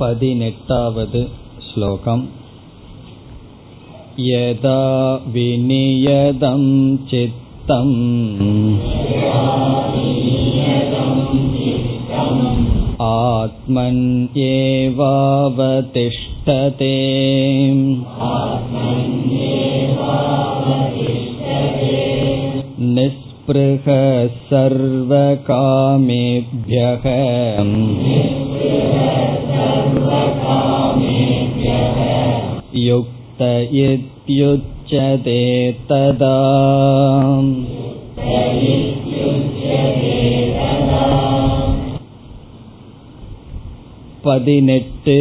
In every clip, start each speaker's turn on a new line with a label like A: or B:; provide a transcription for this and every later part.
A: पदिनेट्टावद् श्लोकम् यदा विनियदं चित्तम् आत्मन्येवावतिष्ठते निःस्पृह सर्वकामेभ्यः युक्त इत्युच्यते तदा பதினெட்டு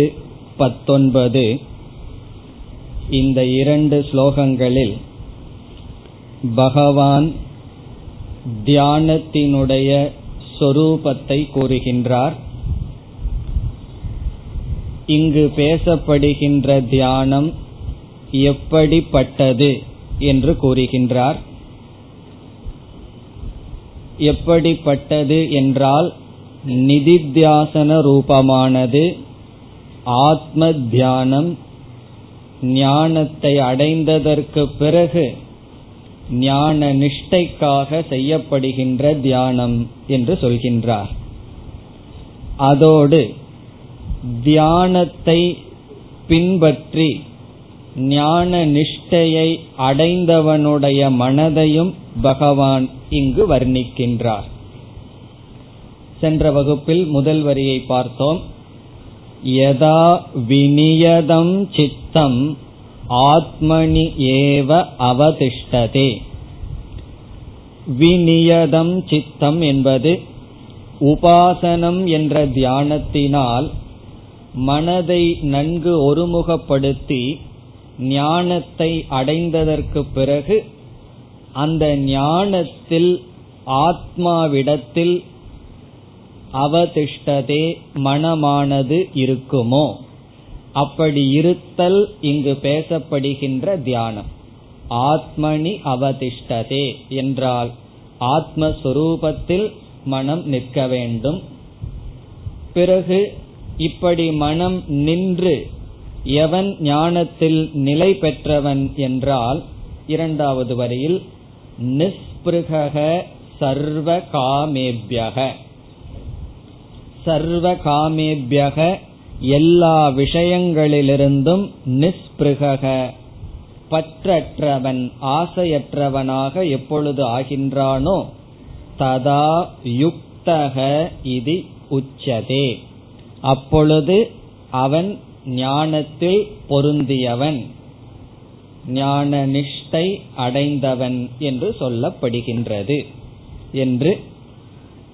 A: பத்தொன்பது இந்த இரண்டு ஸ்லோகங்களில் பகவான் தியானத்தினுடைய சொரூபத்தை கூறுகின்றார். இங்கு பேசப்படுகின்ற தியானம் எப்படிப்பட்டது என்று கூறுகின்றார். எப்படிப்பட்டது என்றால் நிதித்தியாசன ரூபமானது ஆத்ம தியானம் ஞானத்தை அடைந்ததற்கு பிறகு ஞான நிஷ்டைக்காக செய்யப்படுகின்ற தியானம் என்று சொல்கின்றார். அதோடு தியானத்தை பின்பற்றி ஞான நிஷ்டையை அடைந்தவனுடைய மனதையும் பகவான் இங்கு வர்ணிக்கின்றார். சென்ற வகுப்பில் முதல் வரியை பார்த்தோம். யதா விநியதம் சித்தம் ஆத்மனி ஏவ அவதிஷ்டதே. விநியதம் சித்தம் என்பது உபாசனம் என்ற தியானத்தினால் மனதை நன்கு ஒருமுகப்படுத்தி ஞானத்தை அடைந்ததற்கு பிறகு அந்த ஞானத்தில் ஆத்மாவிடத்தில் அவதிஷ்டதே மனமானது இருக்குமோ? அப்படி இருத்தல் இங்கு பேசப்படுகின்ற தியானம். ஆத்மனி அவதிஷ்டதே என்றால் ஆத்மஸ்வரூபத்தில் மனம் நிற்க வேண்டும். பிறகு இப்படி மனம் நின்று எவன் ஞானத்தில் நிலை பெற்றவன் என்றால் இரண்டாவது வரியில் நிஸ்பிருக சர்வ காமேபியக சர்வ காமேபியக எல்லா விஷயங்களிலிருந்தும் நிஸ்பிருக பற்றற்றவன் ஆசையற்றவனாக எப்பொழுது ஆகின்றானோ ததா யுக்தக இது உச்சதே. அப்பொழுது அவன் ஞானத்தில் பொருந்தியவன் ஞான நிஷ்டை அடைந்தவன் என்று சொல்லப்படுகின்றது என்று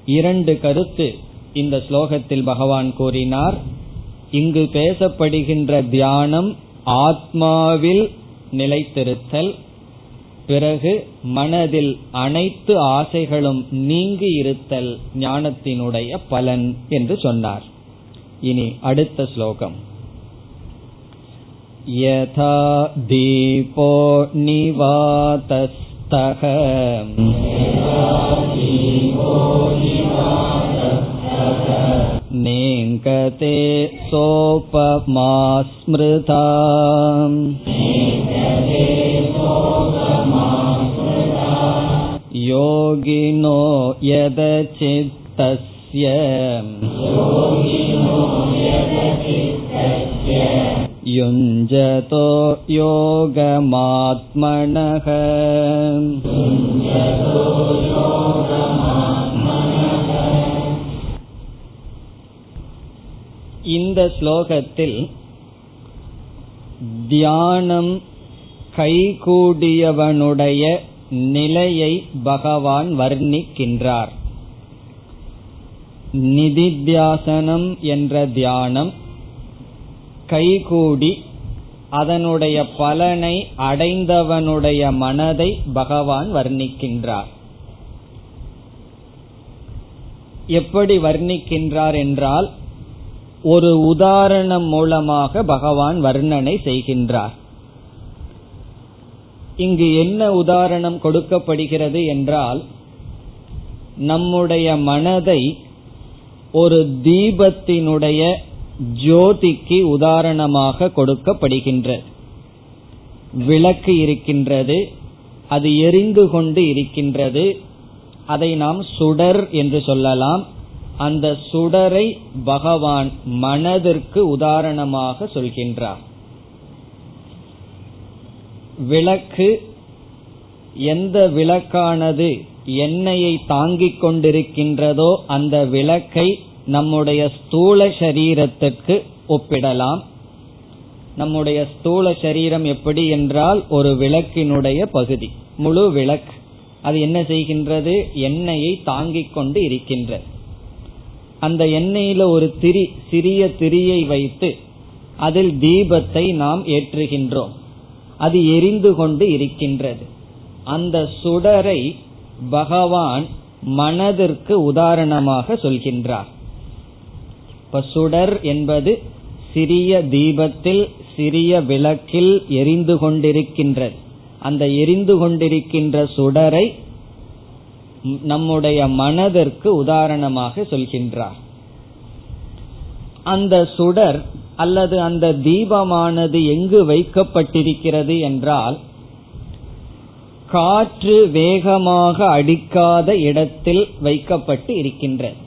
A: இரண்டு கருத்து இந்த ஸ்லோகத்தில் பகவான் கூறினார். இங்கு பேசப்படுகின்ற தியானம் ஆத்மாவில் நிலைத்திருத்தல் பிறகு மனதில் அனைத்து ஆசைகளும் நீங்கி இருத்தல் ஞானத்தினுடைய பலன் என்று சொன்னார் இனி அடுத்த ஸ்லோகம் यथा दीपो निवातस्तः नेङ्गते सोपमा स्मृता योगिनो यदचित्तस्य युञ्जतो योगमात्मनः இந்த ஸ்லோகத்தில் தியானம் கைகூடியவனுடைய நிலையை பகவான் வர்ணிக்கின்றார். நிதித்தியாசனம் என்ற தியானம் கைகூடி அதனுடைய பலனை அடைந்தவனுடைய மனதை பகவான் வர்ணிக்கின்றார். எப்படி வர்ணிக்கின்றார் என்றால் ஒரு உதாரணம் மூலமாக பகவான் வர்ணனை செய்கின்றார். இங்கு என்ன உதாரணம் கொடுக்கப்படுகிறது என்றால் நம்முடைய மனதை ஒரு தீபத்தினுடைய ஜோதிக்கு உதாரணமாக கொடுக்கப்படுகின்றது. விளக்கு இருக்கின்றது அது எரிந்து கொண்டு இருக்கின்றது அதை நாம் சுடர் என்று சொல்லலாம். அந்த சுடரை பகவான் மனதிற்கு உதாரணமாக சொல்கின்றார். விளக்கு எந்த விளக்கானது எண்ணெயை தாங்கிக் கொண்டிருக்கின்றதோ அந்த விளக்கை நம்முடைய ஸ்தூல சரீரத்திற்கு ஒப்பிடலாம். நம்முடைய ஸ்தூல சரீரம் எப்படி என்றால் ஒரு விளக்கினுடைய பகுதி முழு விளக்கு. அது என்ன செய்கின்றது? எண்ணெயை தாங்கிக் கொண்டு இருக்கின்றது. அந்த எண்ணெயில ஒரு திரி சிறிய திரியை வைத்து அதில் தீபத்தை நாம் ஏற்றுகின்றோம். அது எரிந்து கொண்டு இருக்கின்றது. அந்த சுடரை பகவான் மனதிற்கு உதாரணமாக சொல்கின்றார். இப்ப சுடர் என்பது சிறிய தீபத்தில் சிறிய விளக்கில் எரிந்து கொண்டிருக்கின்றது. அந்த எரிந்து கொண்டிருக்கின்ற சுடரை நம்முடைய மனதிற்கு உதாரணமாக சொல்கின்றார். அந்த சுடர் அல்லது அந்த தீபமானது எங்கு வைக்கப்பட்டிருக்கிறது என்றால் காற்று வேகமாக அடிக்காத இடத்தில் வைக்கப்பட்டு இருக்கின்றது.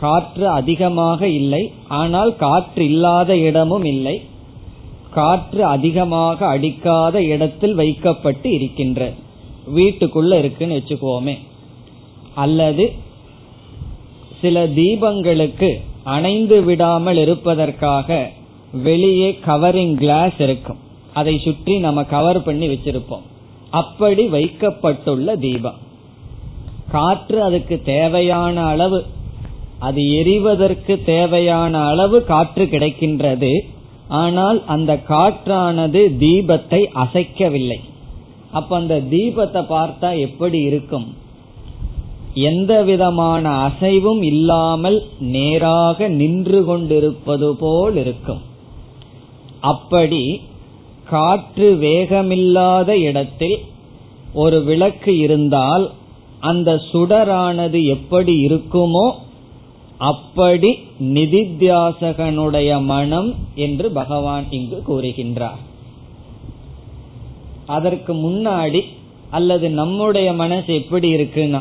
A: காற்று அதிகமாக இல்லை ஆனால் காற்று இல்லாத இடமும் இல்லை. காற்று அதிகமாக அடிக்காத இடத்தில் வைக்கப்பட்டு இருக்கின்றது. வீட்டுக்குள்ள இருக்குன்னு வச்சுக்கோமே அல்லது சில தீபங்களுக்கு அணைந்து விடாமல் இருப்பதற்காக வெளியே கவரிங் கிளாஸ் இருக்கும். அதை சுற்றி நம்ம கவர் பண்ணி வச்சிருப்போம். அப்படி வைக்கப்பட்டுள்ள தீபம். காற்று அதுக்கு தேவையான அளவு அது எரிவதற்கு தேவையான அளவு காற்று கிடைக்கின்றது. ஆனால் அந்த காற்றானது தீபத்தை அசைக்கவில்லை. அப்ப அந்த தீபத்தை பார்த்தா எப்படி இருக்கும்? எந்த விதமான அசைவும் இல்லாமல் நேராக நின்று கொண்டிருப்பது போல் இருக்கும். அப்படி காற்று வேகமில்லாத இடத்தில் ஒரு விளக்கு இருந்தால் அந்த சுடரானது எப்படி இருக்குமோ அப்படி நிதித்தியாசகனுடைய மனம் என்று பகவான் இங்கு கூறுகின்றார். அதற்கு முன்னாடி அல்லது நம்முடைய மனசு எப்படி இருக்குன்னா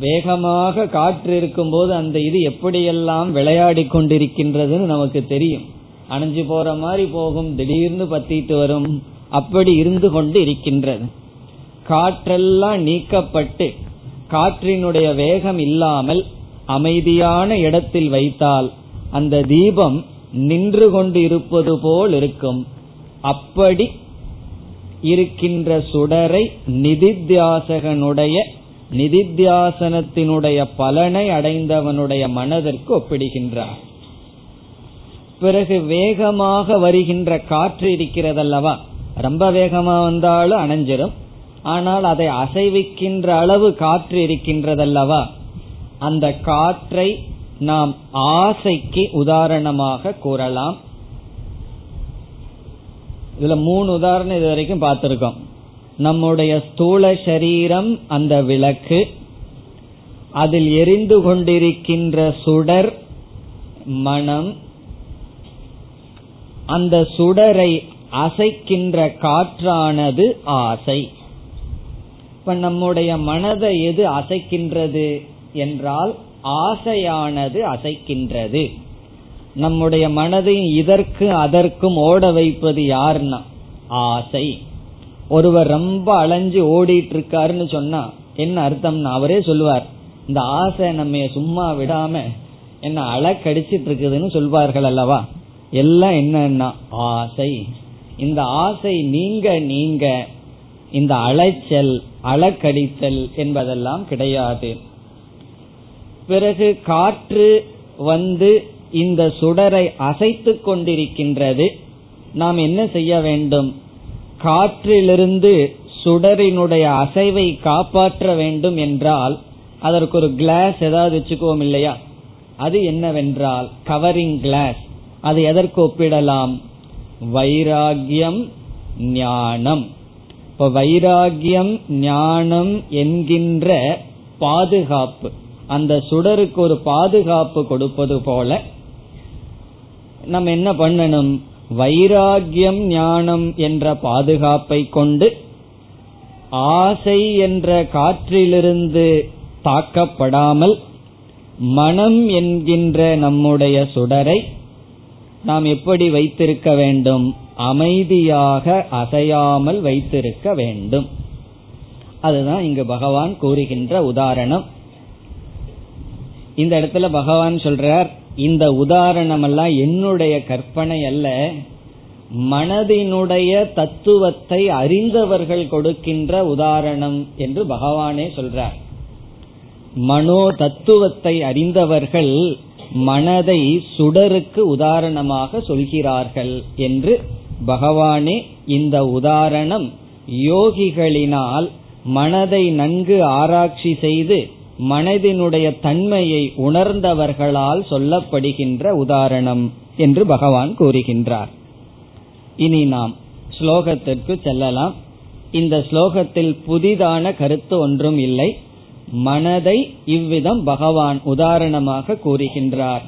A: வேகமாக காற்று இருக்கும்போது அந்த இது எப்படியெல்லாம் விளையாடி கொண்டிருக்கின்றதுன்னு நமக்கு தெரியும். அணைஞ்சு போற மாதிரி போகும் திடீர்னு பத்திட்டு வரும் அப்படி இருந்து கொண்டு இருக்கின்றது. காற்றெல்லாம் நீக்கப்பட்டு காற்றினுடைய வேகம் இல்லாமல் அமைதியான இடத்தில் வைத்தால் அந்த தீபம் நின்று கொண்டு இருப்பது போல் இருக்கும். அப்படி இருக்கின்ற சுடரை நிதித்தியாசகனுடைய நிதித்தியாசனத்தினுடைய பலனை அடைந்தவனுடைய மனதிற்கு ஒப்பிடுகின்றார். பிறகு வேகமாக வருகின்ற காற்று இருக்கிறதல்லவா? ரொம்ப வேகமா வந்தாலும் அணைஞ்சிரும். ஆனால் அதை அசைவிக்கின்ற அளவு காற்று இருக்கின்றதல்லவா? அந்த காற்றை நாம் ஆசைக்கு உதாரணமாக கூறலாம். இதுல மூணு உதாரணம் இது வரைக்கும் பார்த்திருக்கோம். நம்முடைய ஸ்தூல சரீரம் அந்த விளக்கு அதில் எரிந்து கொண்டிருக்கின்ற சுடர் மனம் அந்த சுடரை அசைக்கின்ற காற்றானது ஆசை. இப்ப நம்முடைய மனதை எது அசைக்கின்றது என்றால் ஆசையானது அசைக்கின்றது. நம்முடைய மனதை இதற்கு அதற்கும் ஓட வைப்பது யாருன்னா? ஆசை. ஒருவர் ரொம்ப அலைஞ்சு ஓடிட்டு இருக்காருன்னு சொன்னா என்ன அர்த்தம்னா அவரே சொல்லுவார் இந்த ஆசை நம்ம சும்மா விடாம என்ன அழக்கடிச்சிட்டு இருக்குதுன்னு சொல்வார்கள் அல்லவா? எல்லாம் என்னன்னா ஆசை. இந்த ஆசை நீங்க நீங்க இந்த அலைச்சல் அலக்கடித்தல் என்பதெல்லாம் கிடையாது. பிறகு காற்று வந்து இந்த சுடரை அசைத்து கொண்டிருக்கின்றது நாம் என்ன செய்ய வேண்டும்? காற்றிலிருந்து சுடரினுடைய அசைவை காப்பாற்ற வேண்டும் என்றால் அதற்கு ஒரு கிளாஸ் ஏதாவது வச்சுக்குவோம் இல்லையா? அது என்னவென்றால் கவரிங் கிளாஸ் அது எதற்கு ஒப்பிடலாம்? வைராகியம் ஞானம். இப்ப வைராகியம் ஞானம் என்கின்ற பாதுகாப்பு அந்த சுடருக்கு ஒரு பாதுகாப்பு கொடுப்பது போல நம்ம என்ன பண்ணணும்? வைராகியம் ஞானம் என்ற பாதுகாப்பை கொண்டு ஆசை என்ற காற்றிலிருந்து தாக்கப்படாமல் மனம் என்கின்ற நம்முடைய சுடரை நாம் எப்படி வைத்திருக்க வேண்டும்? அமைதியாக அசையாமல் வைத்திருக்க வேண்டும். அதுதான் இங்கு பகவான் கூறுகின்ற உதாரணம். இந்த இடத்துல பகவான் சொல்றார் இந்த உதாரணம் எல்லாம் என்னுடைய கற்பனை அல்ல. மனதினுடைய தத்துவத்தை அறிந்தவர்கள் கொடுக்கின்ற உதாரணம் என்று பகவானே சொல்றார். மனோ தத்துவத்தை அறிந்தவர்கள் மனதை சுடருக்கு உதாரணமாக சொல்கிறார்கள் என்று பகவானே இந்த உதாரணம் யோகிகளினால் மனதை நன்கு ஆராய்ச்சி செய்து மனதினுடைய தன்மையை உணர்ந்தவர்களால் சொல்லப்படுகின்ற உதாரணம் என்று பகவான் கூறுகின்றார். இனி நாம் ஸ்லோகத்திற்கு செல்லலாம். இந்த ஸ்லோகத்தில் புதிதான கருத்து ஒன்றும் இல்லை. மனதை இவ்விதம் பகவான் உதாரணமாக கூறுகின்றார்.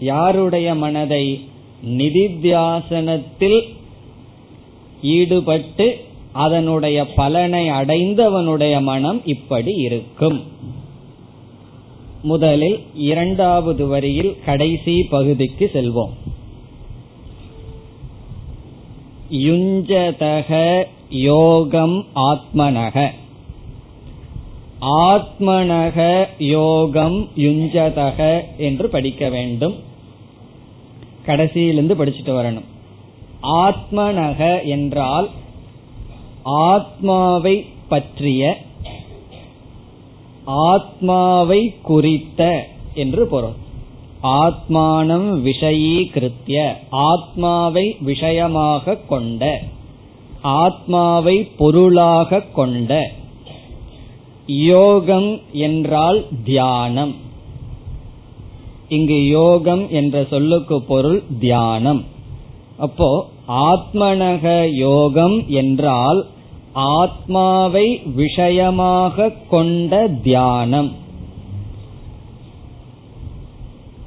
A: யாருடைய மனதை? நிதித்தியாசனத்தில் ஈடுபட்டு அதனுடைய பலனை அடைந்தவனுடைய மனம் இப்படி இருக்கும். முதலில் இரண்டாவது வரியில் கடைசி பகுதிக்கு செல்வோம். யுஞ்சதக யோகம் ஆத்மனக. ஆத்மனக யோகம் யுஞ்சதக என்று படிக்க வேண்டும். கடைசியிலிருந்து படிச்சுட்டு வரணும். ஆத்மனக என்றால் ஆத்மாவை பற்றிய ஆத்மாவை குறித்த என்று பொருள். ஆத்மானம் விஷயீகிருத்திய ஆத்மாவை விஷயமாக கொண்ட ஆத்மாவை பொருளாக கொண்ட. யோகம் என்றால் தியானம். இங்கு யோகம் என்ற சொல்லுக்கு பொருள் தியானம். அப்போ ஆத்மனக யோகம் என்றால் ஆத்மாவை விஷயமாக கொண்ட தியானம்.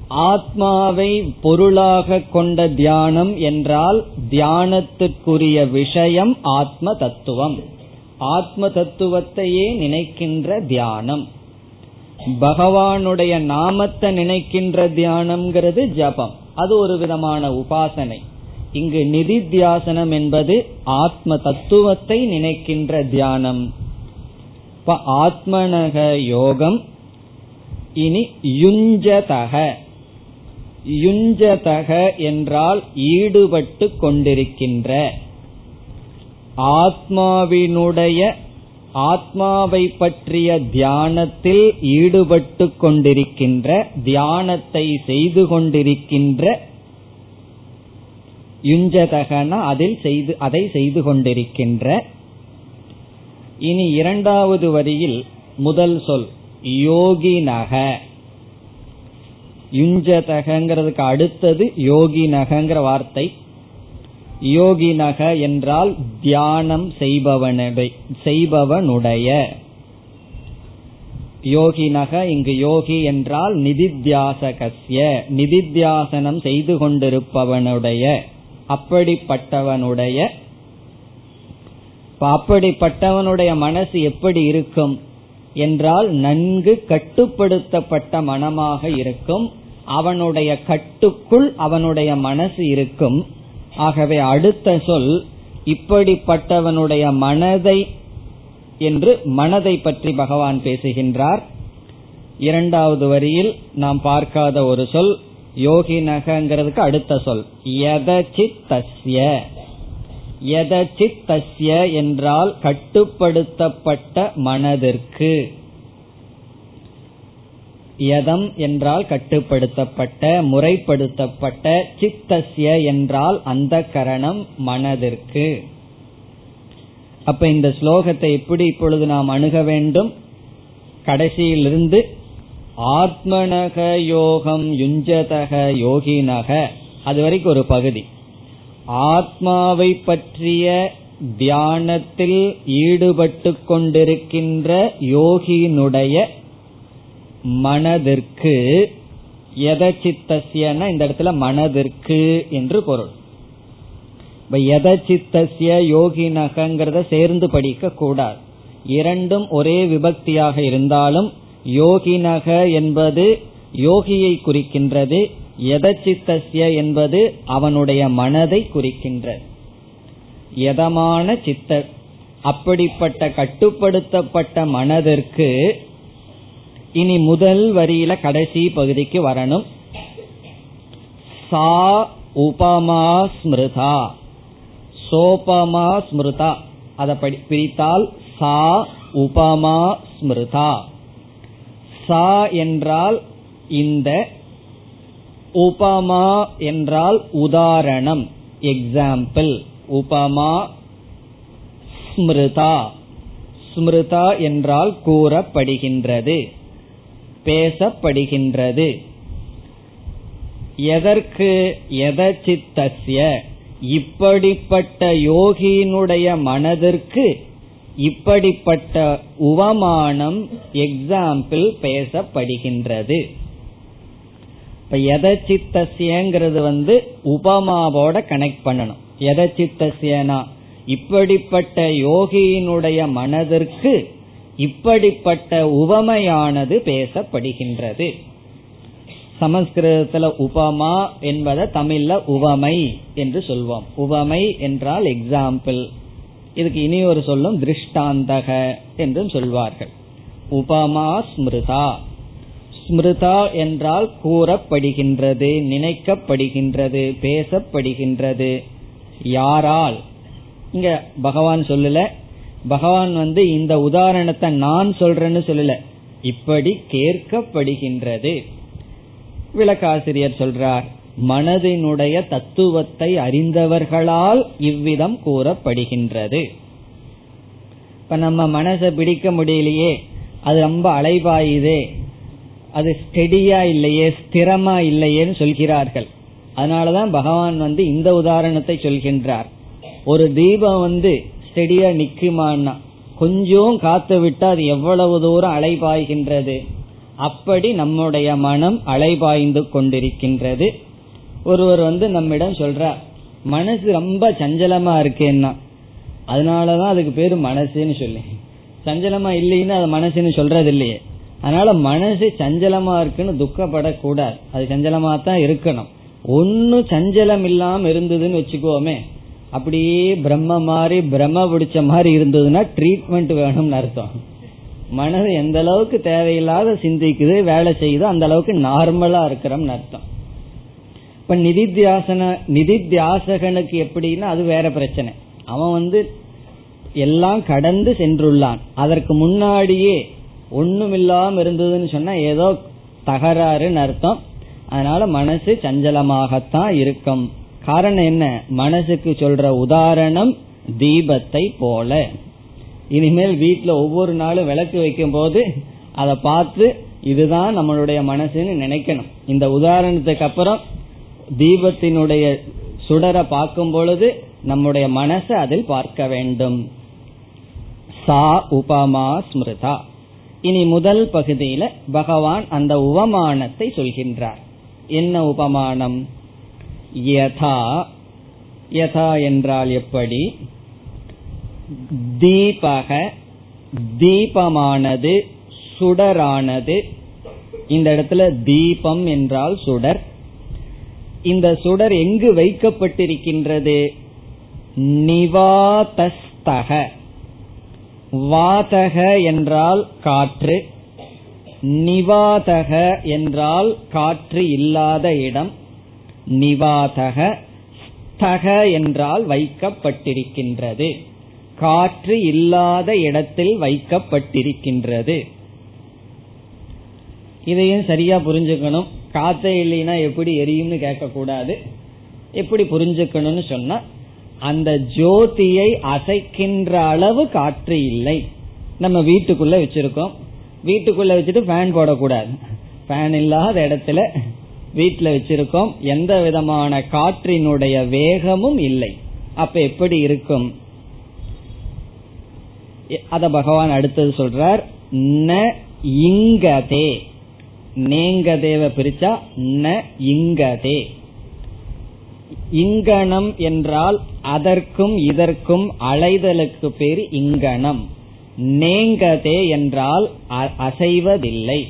A: ஆத்மாவை பொருளாக கொண்ட தியானம் என்றால் தியானத்துக்குரிய விஷயம் ஆத்ம தத்துவம். ஆத்ம தத்துவத்தையே நினைக்கின்ற தியானம். பகவானுடைய நாமத்தை நினைக்கின்ற தியானம்ங்கிறது ஜபம். அது ஒரு விதமான உபாசனை. இங்கு நிதித்தியாசனம் என்பது ஆத்ம தத்துவத்தை நினைக்கின்ற தியானம். இப்ப ஆத்மனக யோகம் இனி யுஞ்சதக. யுஞ்சதக என்றால் ஈடுபட்டு கொண்டிருக்கின்ற. ஆத்மாவினுடைய ஆத்மாவை பற்றிய தியானத்தில் ஈடுபட்டு கொண்டிருக்கின்ற தியானத்தை செய்து கொண்டிருக்கின்ற யுஞ்சதகன அதில் செய்து அதை செய்து கொண்டிருக்கின்ற. இனி இரண்டாவது வரியில் முதல் சொல் யோகினக. யுஞ்சதகங்கிறதுக்கு அடுத்தது யோகினகங்கிற வார்த்தை. யோகினக என்றால் தியானம் செய்பவனுடைய செய்பவனுடைய. யோகினக இங்கு யோகி என்றால் நிதித்தியாசகசிய நிதித்தியாசனம் செய்து கொண்டிருப்பவனுடைய. அப்படிப்பட்டவனுடைய அப்படிப்பட்டவனுடைய மனசு எப்படி இருக்கும் என்றால் நன்கு கட்டுப்படுத்தப்பட்ட மனமாக இருக்கும் அவனுடைய கட்டுக்குள் அவனுடைய மனசு இருக்கும். ஆகவே அடுத்த சொல் இப்படிப்பட்டவனுடைய மனதை என்று மனதை பற்றி பகவான் பேசுகின்றார். இரண்டாவது வரியில் நாம் பார்க்காத ஒரு சொல் யோகினகங்கிறதுக்கு அடுத்த சொல். யதச்சித்தஸ்ய. யதச்சித்தஸ்ய என்றால் கட்டுப்படுத்தப்பட்ட மனதிற்கு. யதம் என்றால் கட்டுப்படுத்தப்பட்ட முறைப்படுத்தப்பட்ட சித்தஸ்ய என்றால் அந்த கரணம் மனதிற்கு. அப்ப இந்த ஸ்லோகத்தை எப்படி இப்பொழுது நாம் அணுக வேண்டும்? கடைசியிலிருந்து ஆத்மனக யோகம் யுஞ்சதக யோகினக. அது வரைக்கும் ஒரு பகுதி. ஆத்மாவை பற்றிய தியானத்தில் ஈடுபட்டு கொண்டிருக்கின்ற யோகியினுடைய மனதிற்கு எதச்சித்தசியன இந்த இடத்துல மனதிற்கு என்று பொருள். இப்ப எதச்சித்தசிய யோகினகங்கிறத சேர்ந்து படிக்க கூடாது இரண்டும் ஒரே விபக்தியாக இருந்தாலும் யோகினக என்பது யோகியை குறிக்கின்றது எதச்சித்தஸ்ய என்பது அவனுடைய மனதை குறிக்கின்றது. எதமான சித்த அப்படிப்பட்ட கட்டுப்படுத்தப்பட்ட மனதிற்கு இனி முதல் வரியில கடைசி பகுதிக்கு வரணும். சா உபமா ஸ்மிருதா. சோபமா ஸ்மிருதா. அதை பிரித்தால் சா உபமா ஸ்மிருதா. சா என்றால் இந்த உபமா என்றால் உதாரணம் எக்ஸாம்பிள் உபமா ஸ்மிருதா ஸ்மிருதா என்றால் கூறப்படுகின்றது பேசப்படுகின்றது. எதற்கு? எதச்சித்தஸ்ய இப்படிப்பட்ட யோகியினுடைய மனதிற்கு இப்படிப்பட்ட உவமானம் எக்ஸாம்பிள் பேசப்படுகின்றது. இப்ப எதச்சித்தசியங்கிறது வந்து உபமாவோட கனெக்ட் பண்ணணும். எதச்சித்தசியனா இப்படிப்பட்ட யோகியினுடைய மனதிற்கு இப்படிப்பட்ட உவமையானது பேசப்படுகின்றது. சமஸ்கிருதத்துல உபமா என்பதை தமிழ்ல உவமை என்று சொல்வோம். உவமை என்றால் எக்ஸாம்பிள் இதுக்கு இனி ஒரு சொல்லும் திருஷ்டாந்தக என்றும் சொல்வார்கள். உபமா ஸ்மிருதா. ஸ்மிருதா என்றால் கூறப்படுகின்றது நினைக்கப்படுகின்றது பேசப்படுகின்றது. யாரால்? இங்க பகவான் சொல்லல. பகவான் வந்து இந்த உதாரணத்தை நான் சொல்றேன்னு சொல்லல. இப்படி கேட்கப்படுகின்றது. விளக்காசிரியர் சொல்றார் மனதினுடைய தத்துவத்தை அறிந்தவர்களால் இவ்விதம் கூறப்படுகின்றது. இப்ப நம்ம மனசை பிடிக்க முடியலையே அது ரொம்ப அலைபாயுதே அது ஸ்டெடியா இல்லையே ஸ்திரமா இல்லையேன்னு சொல்கிறார்கள். அதனாலதான் பகவான் வந்து இந்த உதாரணத்தை சொல்கின்றார். ஒரு தீபம் வந்து ஸ்டெடியா நிக்குமான்னா கொஞ்சம் காத்து விட்டா அது எவ்வளவு தூரம் அலைபாய்கின்றது. அப்படி நம்முடைய மனம் அலைபாய்ந்து கொண்டிருக்கின்றது. ஒருவர் வந்து நம்மிடம் சொல்றார் மனசு ரொம்ப சஞ்சலமா இருக்கேன்னா. அதனாலதான் அதுக்கு பேரு மனசுன்னு சொல்லி. சஞ்சலமா இல்லைன்னு அது மனசுன்னு சொல்றது இல்லையே அதனால மனசு சஞ்சலமா இருக்குன்னு துக்கப்படக்கூடாது. அது சஞ்சலமா தான் இருக்கணும். ஒன்னும் சஞ்சலம் இல்லாம இருந்ததுன்னு வச்சுக்கோமே அப்படியே பிரம்ம மாதிரி பிரம்ம பிடிச்ச மாதிரி இருந்ததுன்னா ட்ரீட்மெண்ட் வேணும்னு அர்த்தம். மனது எந்த அளவுக்கு தேவையில்லாத சிந்திக்குது வேலை செய்யுதோ அந்த அளவுக்கு நார்மலா இருக்கிறோம்னு அர்த்தம். இப்ப நிதித்தியாசன நிதித்தியாசகனுக்கு எப்படின்னா அது வேற பிரச்சனை. அவன் வந்து எல்லாம் கடந்து சென்றுள்ளான். அதற்கு முன்னாடியே ஒண்ணுமில்லாம இருந்ததுன்னு சொன்னா ஏதோ தகராறுன்னு அர்த்தம். அதனால மனசு சஞ்சலமாகத்தான் இருக்கும். காரணம் என்ன? மனசுக்கு சொல்ற உதாரணம் தீபத்தை போல. இனிமேல் வீட்டுல ஒவ்வொரு நாளும் விளக்கு வைக்கும் போது அதை பார்த்து இதுதான் நம்மளுடைய மனசுன்னு நினைக்கணும். இந்த உதாரணத்துக்கு அப்புறம் தீபத்தினுடைய சுடரை பார்க்கும் பொழுது நம்முடைய மனசை அதில் பார்க்க வேண்டும். சா உபமா ஸ்மிருதா. இனி முதல் பகுதியில பகவான் அந்த உபமானத்தை சொல்கின்றார். என்ன உபமானம்? யதா. யதா என்றால் எப்படி? தீபக தீபமானது சுடரானது. இந்த இடத்துல தீபம் என்றால் சுடர். இந்த சுடர் எங்கு வைக்கப்பட்டிருக்கின்றது? நிவாதஸ்தக. வாதக என்றால் காற்று. நிவாதக என்றால் காற்று இல்லாத இடம். நிவாதக ஸ்தக என்றால் வைக்கப்பட்டிருக்கின்றது. காற்று இல்லாத இடத்தில் வைக்கப்பட்டிருக்கின்றது. இதையும் சரியா புரிஞ்சுக்கணும். காத்தே இல்லைன்னா எப்படி எரியும்னு கேட்க கூடாது எப்படி புரிஞ்சுக்கணும்னு சொன்னா அந்த ஜோதியை அசைக்கின்ற அளவு காற்று இல்லை. நம்ம வீட்டுக்குள்ள வச்சிருக்கோம். வீட்டுக்குள்ள வச்சுட்டு ஃபேன் போடக்கூடாது. ஃபேன் இல்லாத இடத்துல வீட்டுல வச்சிருக்கோம். எந்த விதமான காற்றினுடைய வேகமும் இல்லை. அப்ப எப்படி இருக்கும்? அத பகவான் அடுத்தது சொல்றார் ந இங்கதே. நேங்கதேவ பிரிச்சா ந இங்கதே. இங்கனம் என்றால் அதற்கும் இதற்கும் அலைதலுக்கு பேர் இங்கனம். நேங்கதே என்றால் அசைவதில்லை.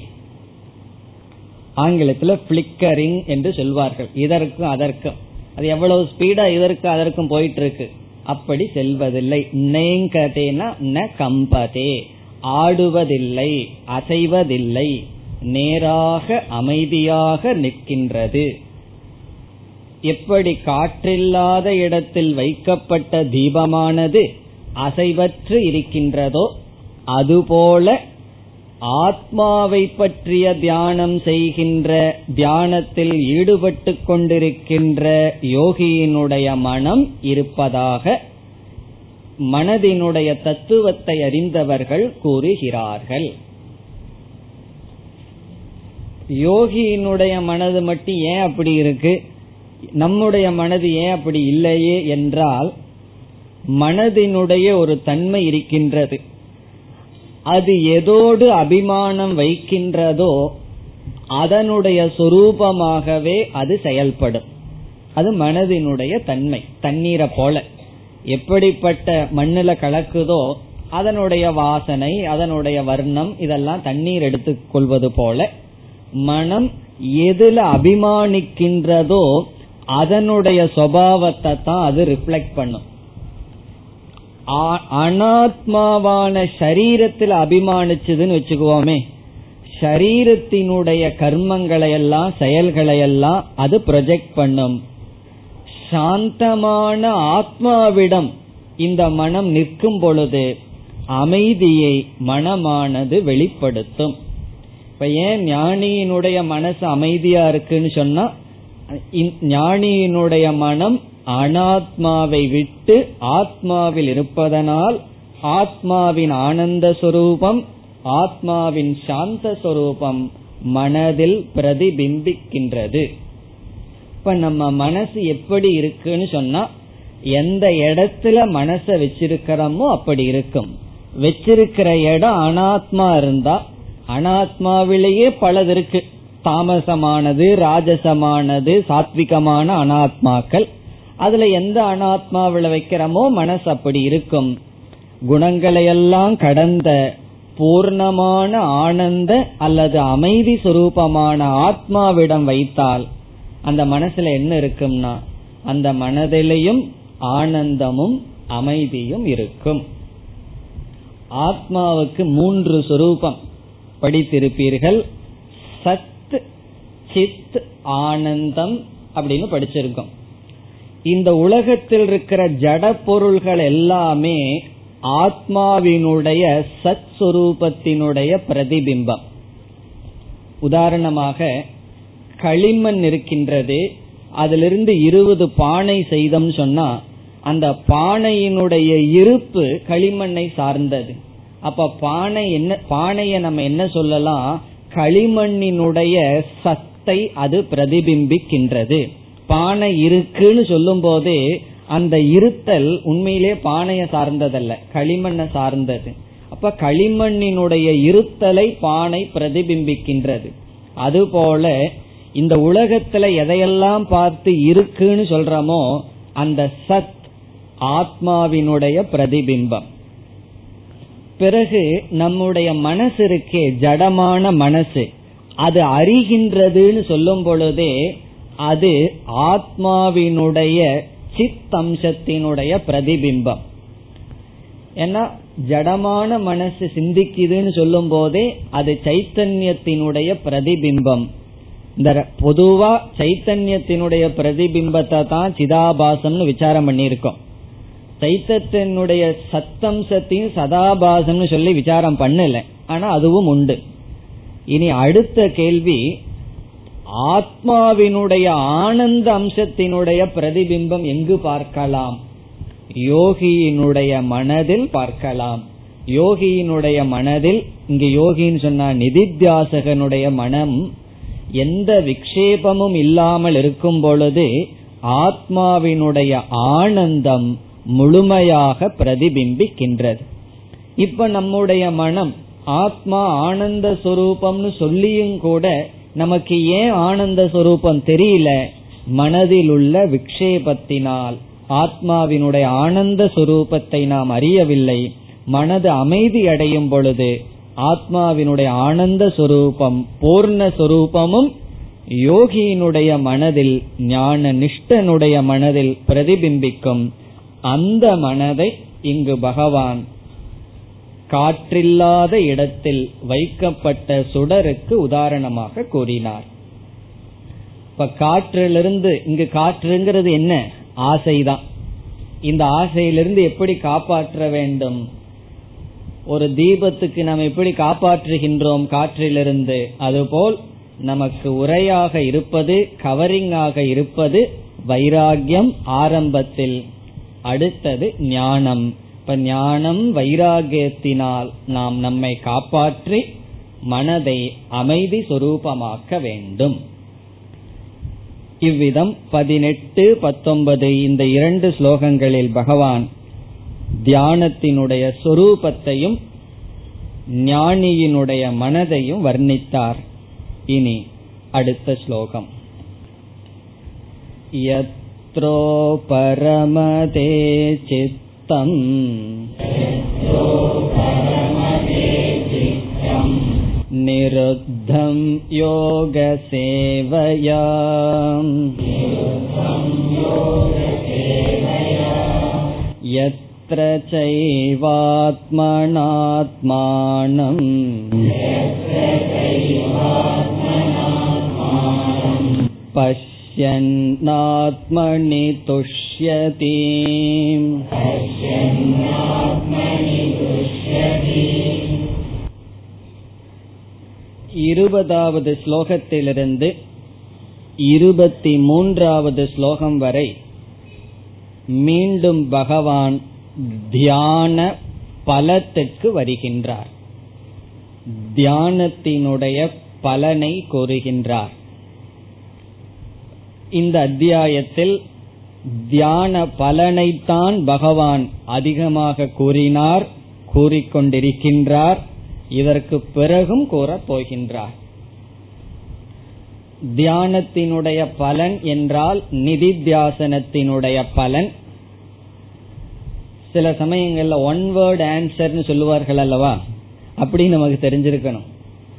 A: ஆங்கிலத்தில் பிளிக்கரிங் என்று சொல்வார்கள். இதற்கும் அதற்கும். அது எவ்வளவு ஸ்பீடா இதற்கு அதற்கும் போயிட்டு இருக்கு அப்படி செல்வதில்லை. நேங்கதேனா ந கம்பதே. ஆடுவதில்லை. அசைவதில்லை. நேராக அமைதியாக நிற்கின்றது. எப்படி காற்றில்லாத இடத்தில் வைக்கப்பட்ட தீபமானது அசைவற்று இருக்கின்றதோ அதுபோல ஆத்மாவை பற்றிய தியானம் செய்கின்ற தியானத்தில் ஈடுபட்டு கொண்டிருக்கின்ற யோகியினுடைய மனம் இருப்பதாக மனதினுடைய தத்துவத்தை அறிந்தவர்கள் கூறுகிறார்கள். யோகியினுடைய மனது மட்டும் ஏன் அப்படி இருக்கு? நம்முடைய மனது ஏன் அப்படி இல்லையே என்றால் மனதினுடைய ஒரு தன்மை இருக்கின்றது. அது எதோடு அபிமானம் வைக்கின்றதோ அதனுடைய சொரூபமாகவே அது செயல்படும். அது மனதினுடைய தன்மை தண்ணீரை போல. எப்படிப்பட்ட மண்ணுல கலக்குதோ அதனுடைய வாசனை அதனுடைய வர்ணம் இதெல்லாம் தண்ணீர் எடுத்துக்கொள்வது போல மனம் எதுல அபிமானிக்கின்றதோ அதனுடைய சுவாவத்தை தான் அது ரிஃப்ளெக்ட் பண்ணும். அனாத்மாவான சரீரத்தில் அபிமானிச்சதுன்னு வச்சுக்குவோமே சரீரத்தினுடைய கர்மங்களை எல்லாம் செயல்களை எல்லாம் அது ப்ரொஜெக்ட் பண்ணும். சாந்தமான ஆத்மாவிடம் இந்த மனம் நிற்கும் பொழுது அமைதியை மனமானது வெளிப்படுத்தும். இப்ப ஏன் ஞானியினுடைய மனசு அமைதியா இருக்குன்னு சொன்னா ஞானியினுடைய மனம் அனாத்மாவை விட்டு ஆத்மாவில் இருப்பதனால் ஆத்மாவின் ஆனந்த சொரூபம் ஆத்மாவின் சாந்த சொரூபம் மனதில் பிரதிபிம்பிக்கின்றது. இப்ப நம்ம மனசு எப்படி இருக்குன்னு சொன்னா எந்த இடத்துல மனச வச்சிருக்கிறோமோ அப்படி இருக்கும். வச்சிருக்கிற இடம் அனாத்மா இருந்தா அனாத்மாவிலேயே பலது இருக்கு. தாமசமானது ராஜசமானது சாத்விகமான அனாத்மாக்கள். அதுல எந்த அனாத்மாவில வைக்கிறோமோ மனசு அப்படி இருக்கும். குணங்களையெல்லாம் கடந்த பூர்ணமான ஆனந்த அல்லது அமைதி சுரூபமான ஆத்மாவிடம் வைத்தால் அந்த மனசுல என்ன இருக்கும்னா அந்த மனதிலையும் ஆனந்தமும் அமைதியும் இருக்கும். ஆத்மாவுக்கு மூன்று சுரூபம். படித்திருப்பீர்கள். சத் சித் ஆனந்தம் அப்படின்னு படிச்சிருக்கோம். இந்த உலகத்தில் இருக்கிற ஜட பொருள்கள் எல்லாமே ஆத்மாவினுடைய சத் சுரூபத்தினுடைய பிரதிபிம்பம். உதாரணமாக களிமண் இருக்கின்றது அதிலிருந்து இருபது பானை செய்தோம் சொன்னா அந்த பானையினுடைய இருப்பு களிமண்ணை சார்ந்தது. அப்ப பானை என்ன பானைய நம்ம என்ன சொல்லலாம்? களிமண்ணினுடைய சத்தை அது பிரதிபிம்பிக்கின்றது. பானை இருக்குன்னு சொல்லும் போதே அந்த இருத்தல் உண்மையிலே பானைய சார்ந்ததல்ல களிமண்ணை சார்ந்தது. அப்ப களிமண்ணினுடைய இருத்தலை பானை பிரதிபிம்பிக்கின்றது. அதுபோல இந்த உலகத்துல எதையெல்லாம் பார்த்து இருக்குன்னு சொல்றோமோ அந்த சத் ஆத்மாவினுடைய பிரதிபிம்பம். பிறகு நம்முடைய மனசு இருக்கே ஜடமான மனசு. அது அறிகின்றதுன்னு சொல்லும் பொழுதே அது ஆத்மாவினுடைய சித் அம்சத்தினுடைய பிரதிபிம்பம். ஏன்னா ஜடமான மனசு சிந்திக்குதுன்னு சொல்லும் போதே அது சைத்தன்யத்தினுடைய பிரதிபிம்பம். இந்த பொதுவா சைத்தன்யத்தினுடைய பிரதிபிம்பத்தை தான் சிதாபாசம்னு விசாரம் பண்ணியிருக்கோம். சைத்தத்தினுடைய சத்தம்சத்தையும் சதாபாசம்னு சொல்லி விசாரம் பண்ணல. ஆனா அதுவும் உண்டு. இனி அடுத்த கேள்வி ஆத்மாவினுடைய ஆனந்த அம்சத்தினுடைய பிரதிபிம்பம் எங்கு பார்க்கலாம்? யோகியினுடைய மனதில் பார்க்கலாம். யோகியினுடைய மனதில் இங்க யோகின்னு சொன்னா நிதித்தியாசகனுடைய மனம் எந்த விக்ஷேபமும் இல்லாமல் இருக்கும் பொழுது ஆத்மாவினுடைய ஆனந்தம் முழுமையாக பிரதிபிம்பிக்கின்றது. இப்ப நம்முடைய மனம் ஆத்மா ஆனந்த சொரூபம்னு சொல்லியும் கூட நமக்கு ஏன் ஆனந்த சொரூபம் தெரியல? மனதில் உள்ள விக்ஷேபத்தினால் ஆத்மாவினுடைய ஆனந்த சொரூபத்தை நாம் அறியவில்லை. மனது அமைதி அடையும் பொழுது ஆத்மாவினுடைய ஆனந்த சொரூபம் பூர்ண சொரூபமும் யோகியினுடைய மனதில் ஞான நிஷ்டனுடைய மனதில் பிரதிபிம்பிக்கும். அந்த மனதை இங்கு பகவான் காற்றில்லாத இடத்தில் வைக்கப்பட்ட சுடருக்கு உதாரணமாக கூறினார். இப்ப காற்றிலிருந்து இங்கு காற்றுங்கிறது என்ன? ஆசைதான். இந்த ஆசையிலிருந்து எப்படி காப்பாற்ற வேண்டும்? ஒரு தீபத்துக்கு நாம் எப்படி காப்பாற்றுகின்றோம் காற்றிலிருந்து? அதுபோல் நமக்கு உரையாக இருப்பது கவரிங்காக இருப்பது வைராகியம் ஆரம்பத்தில். அடுத்தது ஞானம். இப்ப ஞானம் வைராகியத்தினால் நாம் நம்மை காப்பாற்றி மனதை அமைதி சொரூபமாக்க வேண்டும். இவ்விதம் பதினெட்டு பத்தொன்பது இந்த இரண்டு ஸ்லோகங்களில் பகவான் தியானத்தினுடைய சொரூபத்தையும் ஞானியினுடைய மனதையும் வர்ணித்தார். இனி அடுத்த ஸ்லோகம். यत्रो परमते चित्तम् निरुद्धं योगसेवया यत्र चैवात्मनात्मानम् पश्यन्नात्मनि तुष्यति இருபதாவது ஸ்லோகத்திலிருந்து இருபத்தி மூன்றாவது ஸ்லோகம் வரை மீண்டும் பகவான் தியான பலத்திற்கு வருகின்றார் தியானத்தினுடைய பலனை கூறுகின்றார் இந்த அத்தியாயத்தில் தியான பலனைத்தான் பகவான் அதிகமாக கூறினார் கூறிக்கொண்டிருக்கின்றார். இதற்கு பிறகும் கூறப் போகின்றார். தியானத்தினுடைய பலன் என்றால் நிதித்தியாசனத்தினுடைய பலன். சில சமயங்கள்ல ஒன் வேர்ட் ஆன்சர்னு சொல்லுவார்கள் அல்லவா? அப்படி நமக்கு தெரிஞ்சிருக்கணும்.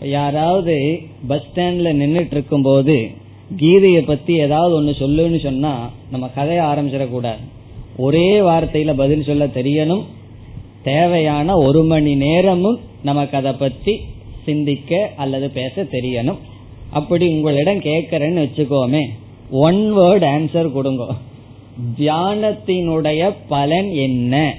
A: யாராவது பஸ் ஸ்டாண்ட்ல நின்றுட்டு இருக்கும் போது கீதையை பத்தி ஏதாவது ஒன்னு சொல்லுன்னு சொன்னா நம்ம கதைய ஆரம்பிச்சிடக்கூடாது. ஒரே வார்த்தையில பதில் சொல்ல தெரியணும். தேவையான ஒரு மணி நேரமும் நமக்கு அதை பத்தி சிந்திக்க அல்லது பேச தெரியணும். அப்படி உங்களிடம் கேட்கறேன்னு வச்சுக்கோமே ஒன் வேர்ட் ஆன்சர் கொடுங்க. தியானத்தினுடைய பலன் என்ன?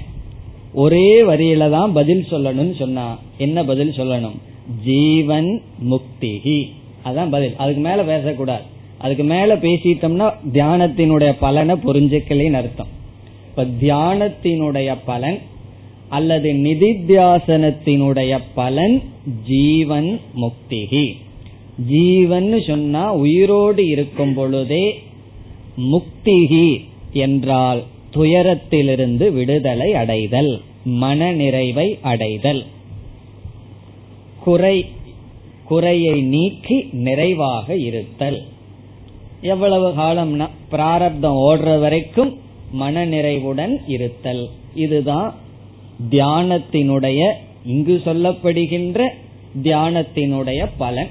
A: ஒரே வரியில தான் பதில் சொல்லணும்னு சொன்னா என்ன பதில் சொல்லணும்? ஜீவன் முக்திகி அதான் பதில். அதுக்கு மேல பேசக்கூடாது. அதுக்கு மேல பேசிட்டோம்னா தியானத்தினுடைய பலனை புரிஞ்சுக்கலின்னு அர்த்தம். இப்ப தியானத்தினுடைய பலன் அல்லது நிதித்தியாசனத்தினுடைய பலன் ஜீவன் முக்திகி ஜீவன் சொன்னா உயிரோடு இருக்கும் பொழுதே முக்திகி என்றால் துயரத்திலிருந்து விடுதலை அடைதல் மன நிறைவை அடைதல். குறை குறையை நீக்கி நிறைவாக இருத்தல். எவ்வளவு காலம்னா பிராரப்தம் ஓடுற வரைக்கும் மன நிறைவுடன் இருத்தல். இதுதான் தியானத்தினுடைய இங்கு சொல்லப்படுகின்ற தியானத்தினுடைய பலன்.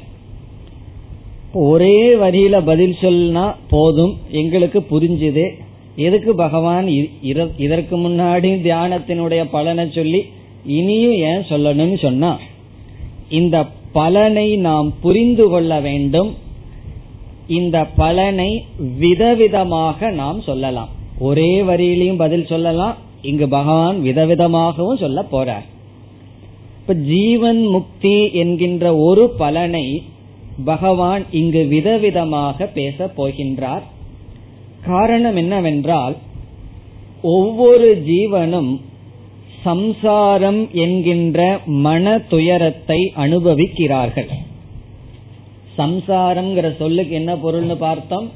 A: ஒரே வரியில பதில் சொன்னா போதும். எங்களுக்கு புரிஞ்சுது. எதுக்கு பகவான் இதற்கு முன்னாடி தியானத்தினுடைய பலனை சொல்லி இனியும் ஏன் சொல்லணும்னு சொன்னா இந்த பலனை நாம் புரிந்து கொள்ள வேண்டும். இந்த பலனை விதவிதமாக நாம் சொல்லலாம். ஒரே வரியிலையும் பதில் சொல்லலாம். இங்கு பகவான் விதவிதமாகவும் சொல்ல போறார். இப்ப ஜீவன் முக்தி என்கின்ற ஒரு பலனை பகவான் இங்கு விதவிதமாக பேச போகின்றார். காரணம் என்னவென்றால் ஒவ்வொரு ஜீவனும் சம்சாரம் என்கின்ற மன துயரத்தை அனுபவிக்கிறார்கள். சம்சாரம்ங்கிற சொல்லுக்கு என்ன பொருள்னு பார்த்தோம்?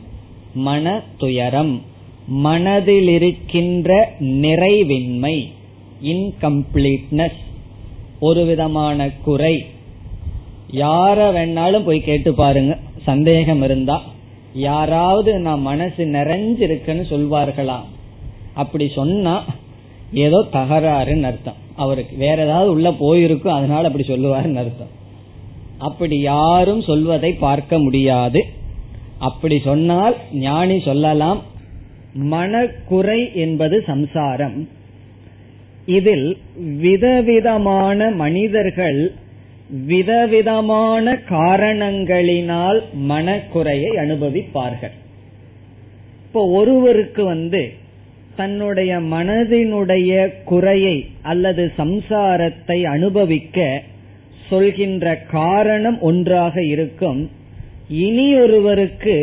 A: மன துயரம் மனதில் இருக்கின்ற நிறைவின்மை இன்கம்ப்ளீட்னஸ் ஒரு விதமான குறை. யார வேணாலும் போய் கேட்டு பாருங்க. சந்தேகம் இருந்தா. யாராவது நான் மனசு நிறைஞ்சிருக்குன்னு சொல்வார்களா? அப்படி சொன்னா ஏதோ தகராறுன்னு அர்த்தம். அவருக்கு வேற ஏதாவது உள்ள போயிருக்கும் அதனால அப்படி சொல்லுவாருன்னு அர்த்தம். அப்படி யாரும் சொல்வதை பார்க்க முடியாது. அப்படி சொன்னால் ஞானி சொல்லலாம். மனக்குறை என்பது சம்சாரம். இதில் விதவிதமான மனிதர்கள் விதவிதமான காரணங்களினால் மனக்குறையை அனுபவிப்பார்கள். இப்போ ஒருவருக்கு வந்து தன்னுடைய மனதினுடைய குறையை அல்லது சம்சாரத்தை அனுபவிக்க சொல்கின்ற காரணம் ஒன்றாக இருக்கும். இனி ஒருவருக்கு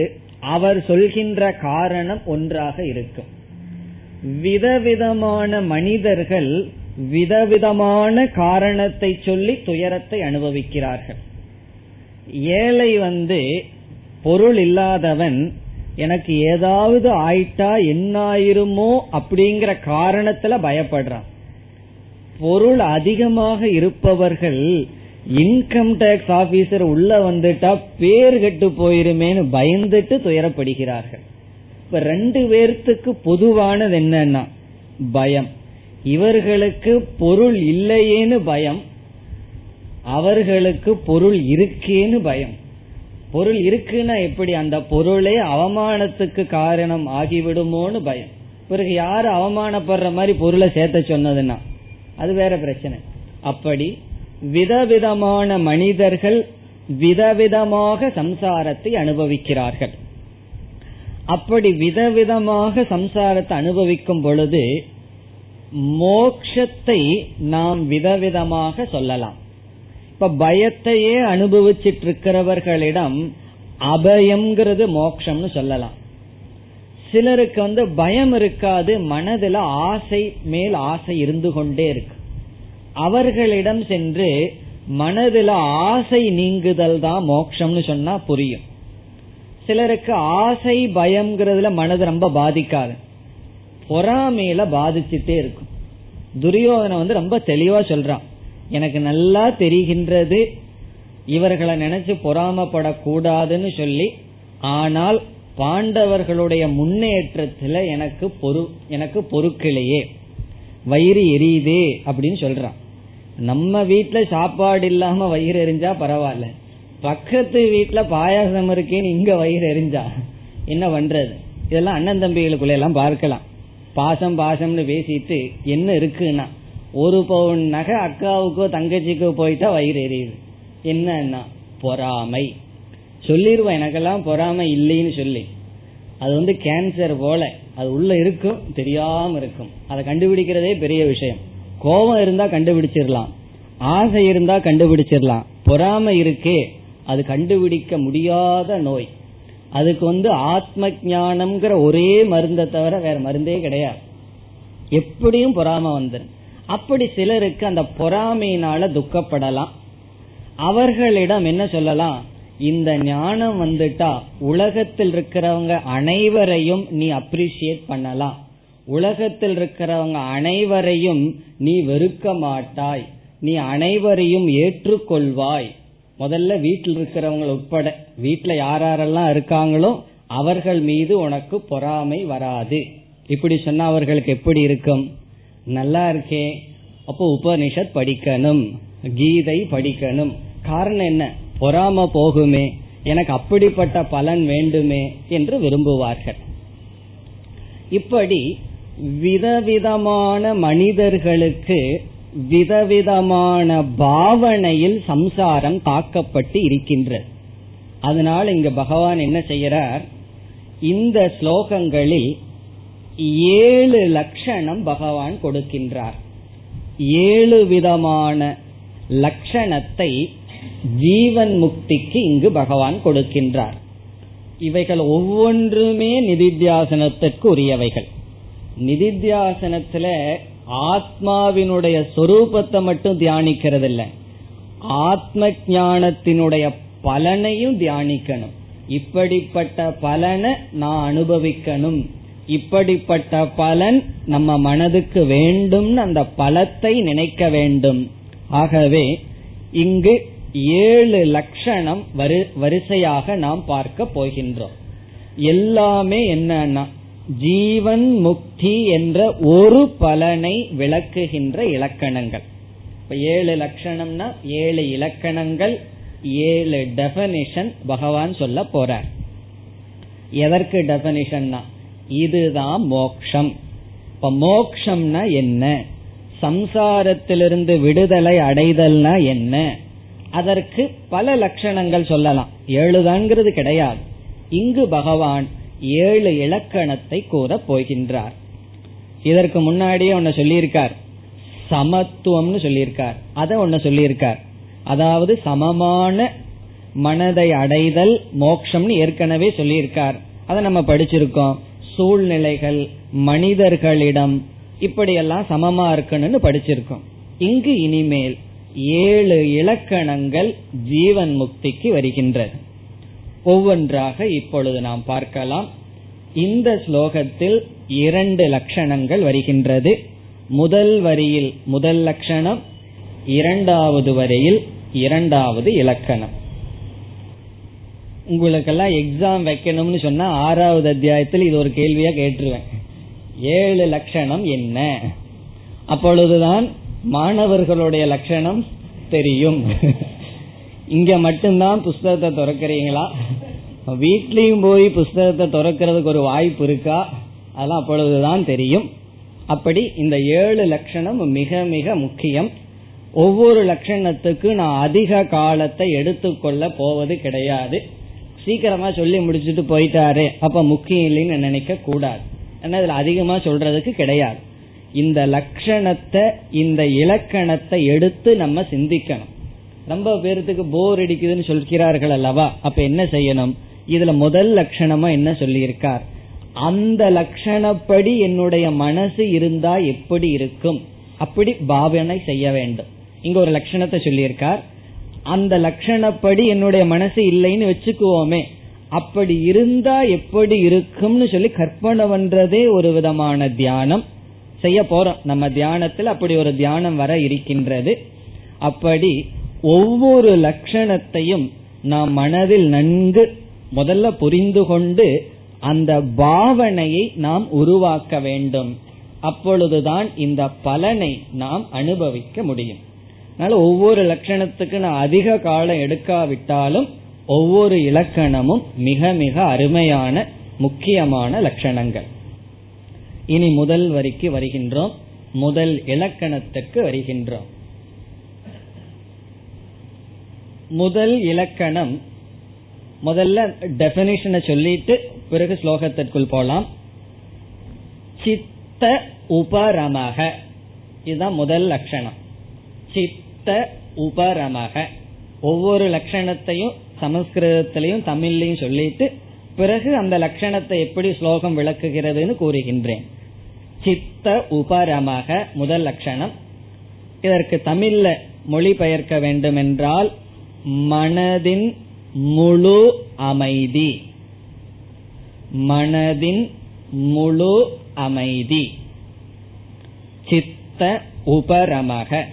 A: அவர் சொல்கின்ற காரணம் ஒன்றாக இருக்கும். விதவிதமான மனிதர்கள் விதவிதமான காரணத்தை சொல்லி துயரத்தை அனுபவிக்கிறார்கள். ஏழை வந்து பொருள் இல்லாதவன் எனக்கு ஏதாவது ஆயிட்டா என்னாயிருமோ அப்படிங்கிற காரணத்துல பயப்படுறான். பொருள் அதிகமாக இருப்பவர்கள் இன்கம் டேக்ஸ் ஆபீசர் உள்ள வந்துட்டா பேர் கெட்டு போயிருமேனு பயந்துட்டு துயரப்படுகிறார்கள். இப்ப ரெண்டு பேர்த்துக்கு பொதுவானது என்னன்னா பயம். இவர்களுக்கு பொருள் இல்லையேன்னு பயம். அவர்களுக்கு பொருள் இருக்கேன்னு பயம். பொருள் இருக்குன்னா எப்படி அந்த பொருளே அவமானத்துக்கு காரணம் ஆகிவிடுமோன்னு பயம். பிறகு யாரு அவமானப்படுற மாதிரி பொருளை சேர்த்த சொன்னதுன்னா அது வேற பிரச்சனை. அப்படி விதவிதமான மனிதர்கள் விதவிதமாக சம்சாரத்தை அனுபவிக்கிறார்கள். அப்படி விதவிதமாக சம்சாரத்தை அனுபவிக்கும் பொழுது மோக்ஷத்தை நாம் விதவிதமாக சொல்லலாம். இப்ப பயத்தையே அனுபவிச்சிட்டு இருக்கிறவர்களிடம் அபயம்ங்கிறது மோக்ஷம்னு சொல்லலாம். சிலருக்கு வந்து பயம் இருக்காது மனதுல ஆசை மேல் ஆசை இருந்து கொண்டே இருக்கு. அவர்களிடம் சென்று மனதில் ஆசை நீங்குதல் தான் மோக்ஷம்னு சொன்னா புரியும். சிலருக்கு ஆசை பயம்ங்கிறதுல மனது ரொம்ப பாதிக்காது. பொறாமையில பாதிச்சுட்டே இருக்கும். துரியோதனை வந்து ரொம்ப தெளிவா சொல்றான். எனக்கு நல்லா தெரிகின்றது. இவர்களை நினைச்சு பொறாமப்படக்கூடாதுன்னு சொல்லி ஆனால் பாண்டவர்களுடைய முன்னேற்றத்துல எனக்கு பொறு எனக்கு பொறுக்கலையே. வயிறு எரியுதே அப்படின்னு சொல்றான். நம்ம வீட்டுல சாப்பாடு இல்லாம வயிறு எரிஞ்சா பரவாயில்ல. பக்கத்து வீட்டுல பாயாசம் இருக்கேன்னு இங்க வயிறு எரிஞ்சா என்ன பண்றது? இதெல்லாம் அண்ணன் தம்பிகளுக்குள்ள எல்லாம் பார்க்கலாம். பாசம் பாசம்னு பேசிட்டு என்ன இருக்குன்னா ஒரு பவுன் நகை அக்காவுக்கோ தங்கச்சிக்கோ போயிட்டா வயிறு எரியுது. என்னன்னா பொறாமை. சொல்லிடுவேன் எனக்கெல்லாம் பொறாமை இல்லைன்னு சொல்லி. அது வந்து கேன்சர் போல. அது உள்ள இருக்கும் தெரியாம இருக்கும். அதை கண்டுபிடிக்கிறதே பெரிய விஷயம். கோபம் இருந்தா கண்டுபிடிச்சிடலாம். ஆசை இருந்தா கண்டுபிடிச்சிடலாம். பொறாமை இருக்கே அது கண்டுபிடிக்க முடியாத நோய். அதுக்கு வந்து ஆத்ம ஜானம்ங்கிற ஒரே மருந்தை தவிர வேற மருந்தே கிடையாது. எப்படியும் பொறாம வந்துடும் அப்படி சிலருக்கு அந்த பொறாமையினால துக்கப்படலாம். அவர்களிடம் என்ன சொல்லலாம்? இந்த ஞானம் வந்துட்டா உலகத்தில் இருக்கிறவங்க அனைவரையும் நீ அப்ரிசியேட் பண்ணலாம். உலகத்தில் இருக்கிறவங்க அனைவரையும் நீ வெறுக்க மாட்டாய். நீ அனைவரையும் ஏற்றுக்கொள்வாய். முதல்ல வீட்டில் இருக்கிறவங்க உட்பட வீட்டுல யாரெல்லாம் இருக்காங்களோ அவர்கள் மீது உனக்கு பொறாமை வராது. இப்படி சொன்னா அவர்களுக்கு எப்படி இருக்கும்? நல்லா இருக்கே. அப்போ உபனிஷத் படிக்கணும். கீதை படிக்கணும். காரணம் என்ன? பொறாம போகுமே. எனக்கு அப்படிப்பட்ட பலன் வேண்டுமே என்று விரும்புவார்கள். இப்படி விதவிதமான மனிதர்களுக்கு விதவிதமான பாவனையில் சம்சாரம் தாக்கப்பட்டு இருக்கின்றது. அதனால் இங்க பகவான் என்ன செய்யறார் இந்த ஸ்லோகங்களில் ஏழு லட்சணம் பகவான் கொடுக்கின்றார். ஏழு விதமான லட்சணத்தை ஜீவன் முக்திக்கு இங்கு பகவான் கொடுக்கின்றார். இவைகள் ஒவ்வொன்றுமே நிதித்தியாசனத்திற்கு உரியவைகள் நிதித்தியாசனத்துல ஆத்மாவினுடைய சொரூபத்தை மட்டும் தியானிக்கிறது இல்ல ஆத்ம ஞானத்தினுடைய பலனையும் தியானிக்கணும். இப்படிப்பட்ட பலனை நான் அனுபவிக்கணும். இப்படிப்பட்ட பலன் நம்ம மனதுக்கு வேண்டும்னு அந்த பலத்தை நினைக்க வேண்டும். ஆகவே இங்கு ஏழு லட்சணம் வரிசையாக நாம் பார்க்க போகின்றோம். எல்லாமே என்னன்னா ஜீவன் முக்தி என்ற ஒரு பலனை விளக்குகின்ற இலக்கணங்கள். இப்ப ஏழு லட்சணம்னா ஏழு இலக்கணங்கள் ஏழு டெபனிஷன் பகவான் சொல்ல போறார். எதற்கு டெபனிஷன்னா இதுதான் மோக்ஷம். இப்ப மோக்ஷம்னா என்ன? சம்சாரத்திலிருந்து விடுதலை அடைதல்னா என்ன? அதற்கு பல லட்சணங்கள் சொல்லலாம். ஏழுதான்ங்கிறது கிடையாது. இங்கு பகவான் ஏழு இலக்கணத்தை கூற போகின்றார். இதற்கு முன்னாடியே ஒன்னு சொல்லியிருக்கார். சமத்துவம்னு சொல்லியிருக்கார். அதை ஒன்னு சொல்லியிருக்கார். அதாவது சமமான மனதை அடைதல் மோக்ஷம்னு ஏற்கனவே சொல்லியிருக்கார். அதை நம்ம படிச்சிருக்கோம். சூழ்நிலைகள் மனிதர்களிடம் இப்படியெல்லாம் சமமா இருக்கணும்னு படிச்சிருக்கோம். இங்கு இனிமேல் ஏழு இலக்கணங்கள் ஜீவன் முக்திக்கு வருகின்றது ஒவ்வொன்றாக இப்பொழுது நாம் பார்க்கலாம். இந்த ஸ்லோகத்தில் இரண்டு லட்சணங்கள் வருகின்றது. முதல் வரியில் முதல் லட்சணம் இரண்டாவது வரியில் இரண்டாவது இலக்கணம். உங்களுக்கெல்லாம் எக்ஸாம் வைக்கணும்னு சொன்னா ஆறாவது அத்தியாயத்தில் இது ஒரு கேள்வியா கேட்டுருவேன். ஏழு லட்சணம் என்ன? அப்பொழுதுதான் மாணவர்களுடைய லட்சணம் தெரியும். இங்க மட்டும்தான் புஸ்தகத்தை திறக்கிறீங்களா? வீட்லயும் போய் புஸ்தகத்தை திறக்கிறதுக்கு ஒரு வாய்ப்பு இருக்கா? அதெல்லாம் அப்பொழுதுதான் தெரியும். அப்படி இந்த ஏழு லட்சணம் மிக மிக முக்கியம். ஒவ்வொரு லட்சணத்துக்கு நான் அதிக காலத்தை எடுத்துக்கொள்ள போவது கிடையாது. சீக்கிரமா சொல்லி முடிச்சுட்டு போயிட்டாரு அப்ப முக்கியம் இல்லைன்னு நினைக்க கூடாது. ஏன்னா இதுல அதிகமா சொல்றதுக்கு கிடையாது. இந்த லட்சணத்தை இந்த இலக்கணத்தை எடுத்து நம்ம சிந்திக்கணும். ரொம்ப பேர்த்துக்கு போர் அடிக்குதுன்னு சொல்கிறார்கள் அல்லவா? அப்ப என்ன செய்யணும்? இதுல முதல் லட்சணமா என்ன சொல்லியிருக்கார்? அந்த லட்சணப்படி என்னுடைய மனசு இருந்தா எப்படி இருக்கும்? அப்படி பாவனை செய்ய வேண்டும். இங்க ஒரு லட்சணத்தை சொல்லியிருக்கார். அந்த லட்சணப்படி என்னுடைய மனசு இல்லைன்னு வச்சுக்குவோமே அப்படி இருந்தா எப்படி இருக்கும்னு சொல்லி கற்பனை பண்றதே ஒரு விதமான தியானம். செய்ய போறோம். நம்ம தியானத்தில் அப்படி ஒரு தியானம் வர இருக்கின்றது. அப்படி ஒவ்வொரு லட்சணத்தையும் நாம் மனதில் நன்கு முதல்ல புரிந்து கொண்டு அந்த பாவனையை நாம் உருவாக்க வேண்டும். அப்பொழுதுதான் இந்த பலனை நாம் அனுபவிக்க முடியும். அதனால ஒவ்வொரு லட்சணத்துக்கு நான் அதிக காலம் எடுக்காவிட்டாலும் ஒவ்வொரு இலக்கணமும் மிக மிக அருமையான முக்கியமான லட்சணங்கள். இனி முதல் வரிக்கு வருகின்றோம். முதல் இலக்கணத்துக்கு வருகின்றோம். முதல் இலக்கணம் முதல்ல டெபினிஷனை சொல்லிட்டு பிறகு ஸ்லோகத்திற்குள் போலாம். சித்த உபரமக. இதுதான் முதல் லட்சணம். சித்த உபரமக. ஒவ்வொரு லட்சணத்தையும் சமஸ்கிருதத்திலையும் தமிழ்லையும் சொல்லிட்டு பிறகு அந்த லட்சணத்தை எப்படி ஸ்லோகம் விளக்குகிறதுன்னு கூறுகின்றேன். சித்த உபரமக முதல் லட்சணம். இதற்கு தமிழ்ல மொழிபெயர்க்க வேண்டும் என்றால் மனதின் முழு அமைதி. மனதின் முழு அமைதி. சித்த உபரமக.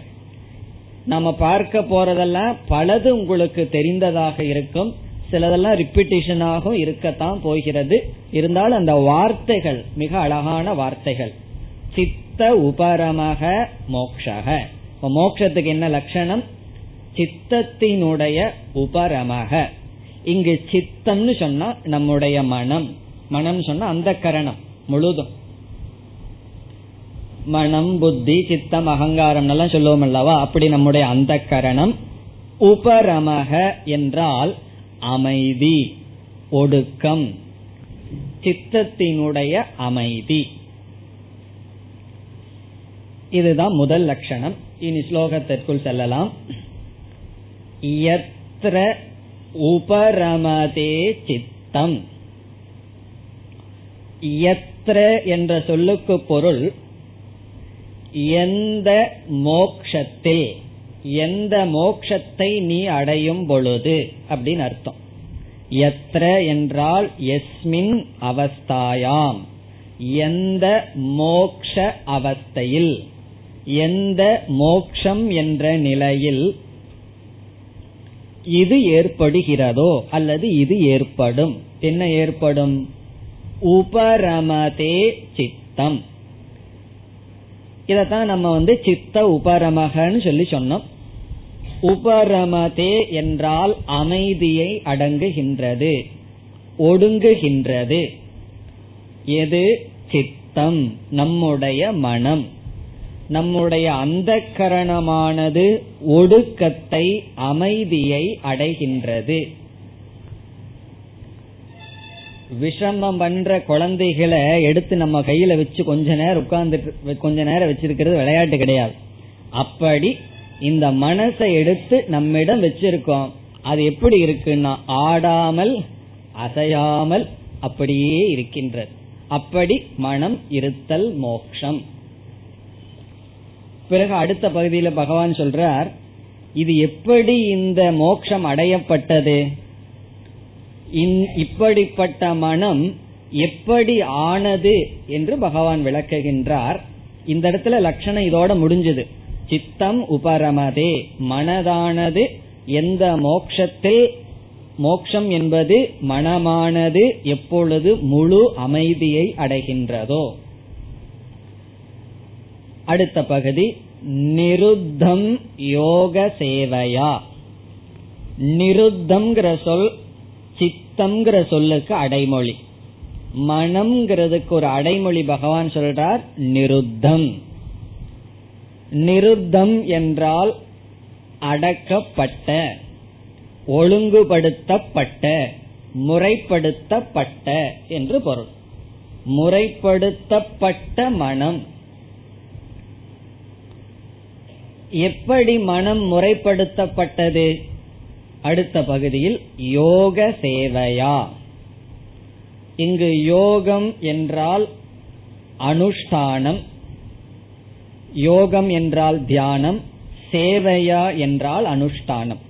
A: நம்ம பார்க்க போறதெல்லாம் பலது உங்களுக்கு தெரிந்ததாக இருக்கும். சிலதெல்லாம் ரிப்பிட்டேஷனாகவும் இருக்கத்தான் போகிறது. இருந்தாலும் அந்த வார்த்தைகள் மிக அழகான வார்த்தைகள். சித்த உபரமக மோக்ஷக. மோக்ஷத்துக்கு என்ன லட்சணம்? சித்தத்தினுடைய உபரமக. இங்கு சித்தம்னு சொன்னா நம்முடைய மனம். மனம் சொன்னா அந்த கரணம் முழுதும். மனம் புத்தி சித்தம் அகங்காரம் எல்லாம் சொல்லுவோம் அல்லவா? அப்படி நம்முடைய அந்த கரணம். உபரமக என்றால் அமைதி ஒடுக்கம். சித்தத்தினுடைய அமைதி. இதுதான் முதல் லட்சணம். இனி ஸ்லோகத்திற்குள் செல்லலாம். யத்ர உபரமதே சித்தம். யத்ர என்ற சொல்லுக்கு பொருள் எந்த மோக்ஷத்தில் எந்த மோக்ஷத்தை நீ அடையும் பொழுது அப்படின்னு அர்த்தம். எத்ர என்றால் எஸ்மின் அவஸ்தாயாம். எந்த மோக்ஷ அவஸ்தையில் எந்த மோக்ஷம் என்ற நிலையில் இது ஏற்படுகிறதோ அல்லது இது ஏற்படும். என்ன ஏற்படும்? உபரமதே சித்தம். இதத்தான் நம்ம வந்து சித்த உபரமகன்னு சொல்லி சொன்னோம். உபரமதே என்றால் அமைதியை அடங்குகின்றது ஒடுங்குகின்றது. எது? சித்தம் நம்முடைய மனம். நம்முடைய அந்த கரணமானது ஒடுக்கத்தை அமைதியை அடைகின்றது. விஷமம் பண்ற குழந்தைகளை எடுத்து நம்ம கையில வச்சு கொஞ்ச நேரம் உட்கார்ந்து கொஞ்ச நேரம் வச்சிருக்கிறது விளையாட்டு கிடையாது. அப்படி இந்த மனசை எடுத்து நம்மிடம் வச்சிருக்கோம். அது எப்படி இருக்குன்னா ஆடாமல் அசையாமல் அப்படியே இருக்கின்றது. அப்படி மனம் இருத்தல் மோக்ஷம். பிறகு அடுத்த பகுதியில பகவான் சொல்றார் இது எப்படி இந்த மோட்சம் அடையப்பட்டது? இப்படிப்பட்ட மனம் எப்படி ஆனது என்று பகவான் விளக்குகின்றார். இந்த இடத்துல லட்சணம் இதோட முடிஞ்சது. சித்தம் உபரமதே மனதானது எந்த மோக்ஷத்தில் மோக்ஷம் என்பது மனமானது எப்பொழுது முழு அமைதியை அடைகின்றதோ. அடுத்த பகுதி நிருத்தம் யோக சேவையா? நிருத்தம்ங்கிற சொல் சித்தம்ங்கிற சொல்லுக்கு அடைமொழி. மனம்ங்கிறதுக்கு ஒரு அடைமொழி பகவான் சொல்றார் நிருத்தம். நிருத்தம் என்றால் அடக்கப்பட்ட ஒழுங்குபடுத்தப்பட்ட முறைப்படுத்தப்பட்ட என்று பொருள். முறைப்படுத்தப்பட்ட மனம். எப்படி மனம் முறைப்படுத்தப்பட்டது? அடுத்த பகுதியில் யோக சேவையா? இங்கு யோகம் என்றால் அனுஷ்டானம் யோகம் என்றால் தியானம் சேவையா என்றால் அனுஷ்டானம்.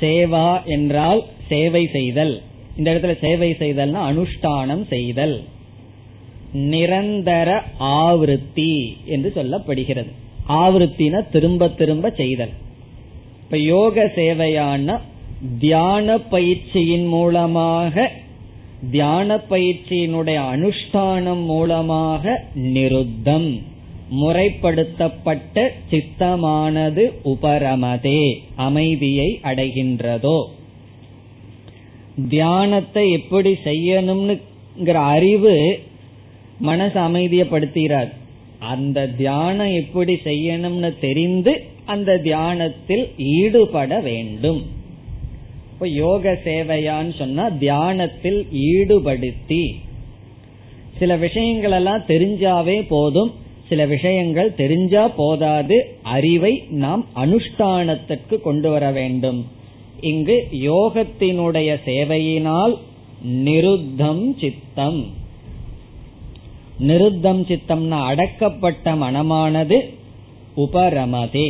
A: சேவா என்றால் சேவை செய்தல். இந்த இடத்துல சேவை செய்தல்னா அனுஷ்டானம் செய்தல். நிரந்தர ஆவருத்தி என்று சொல்லப்படுகிறது. ஆவருத்தின திரும்ப திரும்ப செய்தல். இப்ப யோக சேவையான தியான பயிற்சியின் மூலமாக தியான பயிற்சியினுடைய அனுஷ்டானம் மூலமாக நிருத்தம் முறைப்படுத்தப்பட்ட சித்தமானது உபரமதே அமைதியை அடைகின்றதோ. தியானத்தை எப்படி செய்யணும்னுங்கிற அறிவு மனசு அமைதியப்படுத்துகிறார். அந்த தியானம் எப்படி செய்யணும்னு தெரிந்து அந்த தியானத்தில் ஈடுபட வேண்டும். இப்ப யோக சேவையான்னு சொன்னா தியானத்தில் ஈடுபடுத்தி. சில விஷயங்கள் எல்லாம் தெரிஞ்சாவே போதும். சில விஷயங்கள் தெரிஞ்சா போதாது. அறிவை நாம் அனுஷ்டானத்திற்கு கொண்டு வர வேண்டும். இங்கு யோகத்தினுடைய சேவையினால் நிருத்தம் சித்தம். நிருத்தம் சித்தம்னா அடக்கப்பட்ட மனமானது உபரமதே.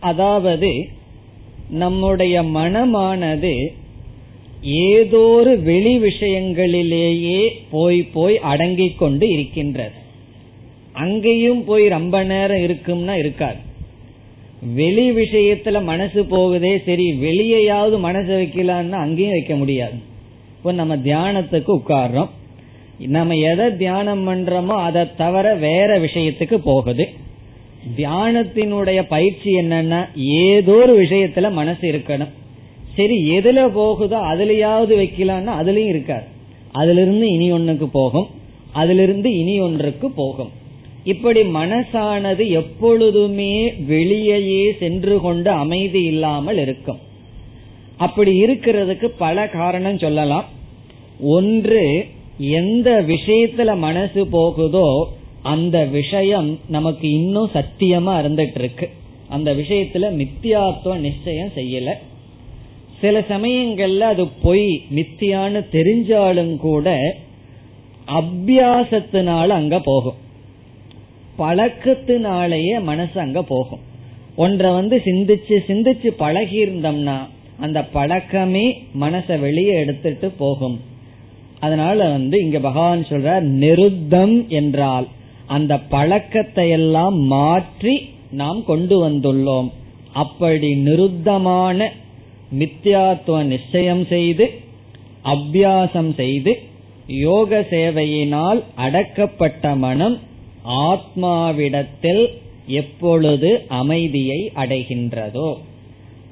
A: அதாவது நம்முடைய மனமானது ஏதோரு வெளி விஷயங்களிலேயே போய் போய் அடங்கிக் கொண்டு இருக்கின்றது. அங்கேயும் போய் ரொம்ப நேரம் இருக்கும்னா இருக்காது. வெளி விஷயத்துல மனசு போகுதே சரி வெளியேயாவது மனசு வைக்கலான்னா அங்கேயும் வைக்க முடியாது. இப்போ நம்ம தியானத்துக்கு உட்கார்றோம். நம்ம எதை தியானம் பண்றோமோ அதை தவிர வேற விஷயத்துக்கு போகுது. தியானத்தினுடைய பயிற்சி என்னன்னா ஏதோ ஒரு விஷயத்துல மனசு இருக்கணும். சரி எதுல போகுதோ அதுலயாவது வைக்கலாம்னா அதுலயும் இருக்காது. அதுல இருந்து இனி ஒன்னுக்கு போகும். அதிலிருந்து இனி ஒன்றுக்கு போகும். இப்படி மனசானது எப்பொழுதுமே வெளியே சென்று கொண்டு அமைதி இல்லாமல் இருக்கும். அப்படி இருக்கிறதுக்கு பல காரணம் சொல்லலாம். ஒன்று எந்த விஷயத்துல மனசு போகுதோ அந்த விஷயம் நமக்கு இன்னும் சத்தியமா இருந்துட்டு இருக்கு அந்த விஷயத்துல மித்தியாத்துவ நிச்சயம் செய்யல. சில சமயங்கள்ல அது பொய் மித்தியான்னு தெரிஞ்சாலும் கூட அபியாசத்தினால அங்க போகும். பழக்கத்தினாலேயே மனசு அங்க போகும். ஒன்றை வந்து சிந்திச்சு சிந்திச்சு பழகி இருந்தோம்னா அந்த பழக்கமே மனசை வெளியே எடுத்துட்டு போகும். அதனால வந்து இங்க பகவான் சொல்றார் நிருத்தம் என்றால் அந்த பழக்கத்தை எல்லாம் மாற்றி நாம் கொண்டு வந்துள்ளோம். அப்படி நிருத்தமான மித்யாத்துவ நிச்சயம் செய்து அபியாசம் செய்து யோக சேவையினால் அடக்கப்பட்ட மனம் ஆத்மாவிடத்தில் எப்பொழுது அமைதியை அடைகின்றதோ?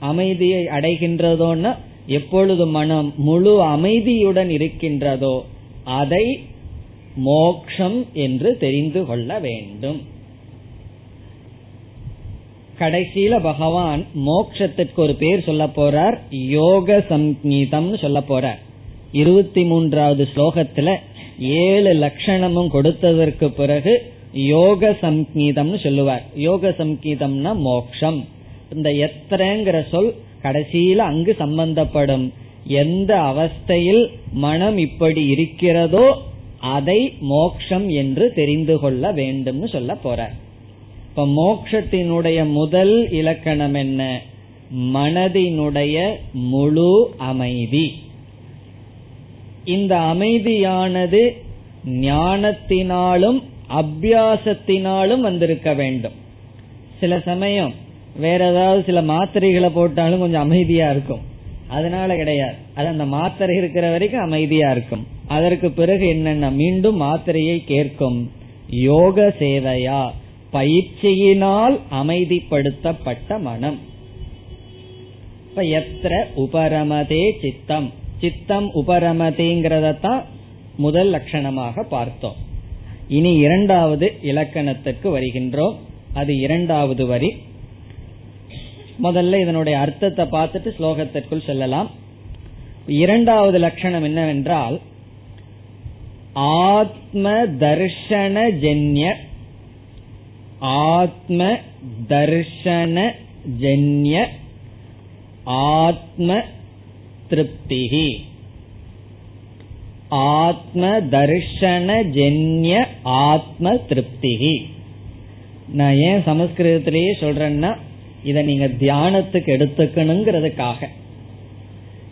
A: அமைதியை அடைகின்றதோன்னா எப்பொழுது மனம் முழு அமைதியுடன் இருக்கின்றதோ அதை மோக்ஷம் என்று தெரிந்து கொள்ள வேண்டும். கடைசியில பகவான் மோக்ஷத்திற்கு ஒரு பேர் சொல்ல போறார் யோக சங்கீதம் சொல்ல போறார். இருபத்தி மூன்றாவது ஸ்லோகத்துல ஏழு லட்சணமும் கொடுத்ததற்கு பிறகு யோக சங்கீதம்னு சொல்லுவார். யோக சங்கீதம்னா மோக்ஷம். இந்த எத்திரங்கிற சொல் கடைசியில அங்கு சம்பந்தப்படும் எந்த அவஸ்தையில் மனம் இப்படி இருக்கிறதோ அதை மோக்ஷம் என்று தெரிந்து கொள்ள வேண்டும்னு சொல்ல போற இப்ப மோக்ஷத்தினுடைய முதல் இலக்கணம் என்ன? மனதினுடைய முழு அமைதி. இந்த அமைதியானது ஞானத்தினாலும் அபியாசத்தினாலும் வந்திருக்க வேண்டும். சில சமயம் வேற ஏதாவது சில மாத்திரைகளை போட்டாலும் கொஞ்சம் அமைதியா இருக்கும். அதனால கிடையாது. அது அந்த மாத்திரை இருக்கிற வரைக்கும் அமைதியா இருக்கும். அதற்கு பிறகு என்னென்ன? மீண்டும் மாத்திரையை கேட்கும். யோக சேவையா? பயிற்சியினால் அமைதிப்படுத்தப்பட்ட மனம். இப்ப எத்திர உபரமதே சித்தம். சித்தம் உபரமதேங்கிறதான் முதல் லட்சணமாக பார்த்தோம். இனி இரண்டாவது இலக்கணத்துக்கு வருகின்றோம். அது இரண்டாவது வரி. முதல்ல இதனுடைய அர்த்தத்தை பார்த்துட்டு ஸ்லோகத்திற்குள் செல்லலாம். இரண்டாவது லட்சணம் என்னவென்றால் ஆத்ம தர்ஷன ஜென்ய ஆத்ம தர்ஷன ஜென்ய ஆத்ம திருப்திகி ஆத்ம தர்ஷன ஜென்ய ஆத்ம திருப்திகி நான் ஏன் சமஸ்கிருதத்திலேயே சொல்றேன்னா இதை நீங்க தியானத்துக்கு எடுத்துக்கணுங்கிறதுக்காக.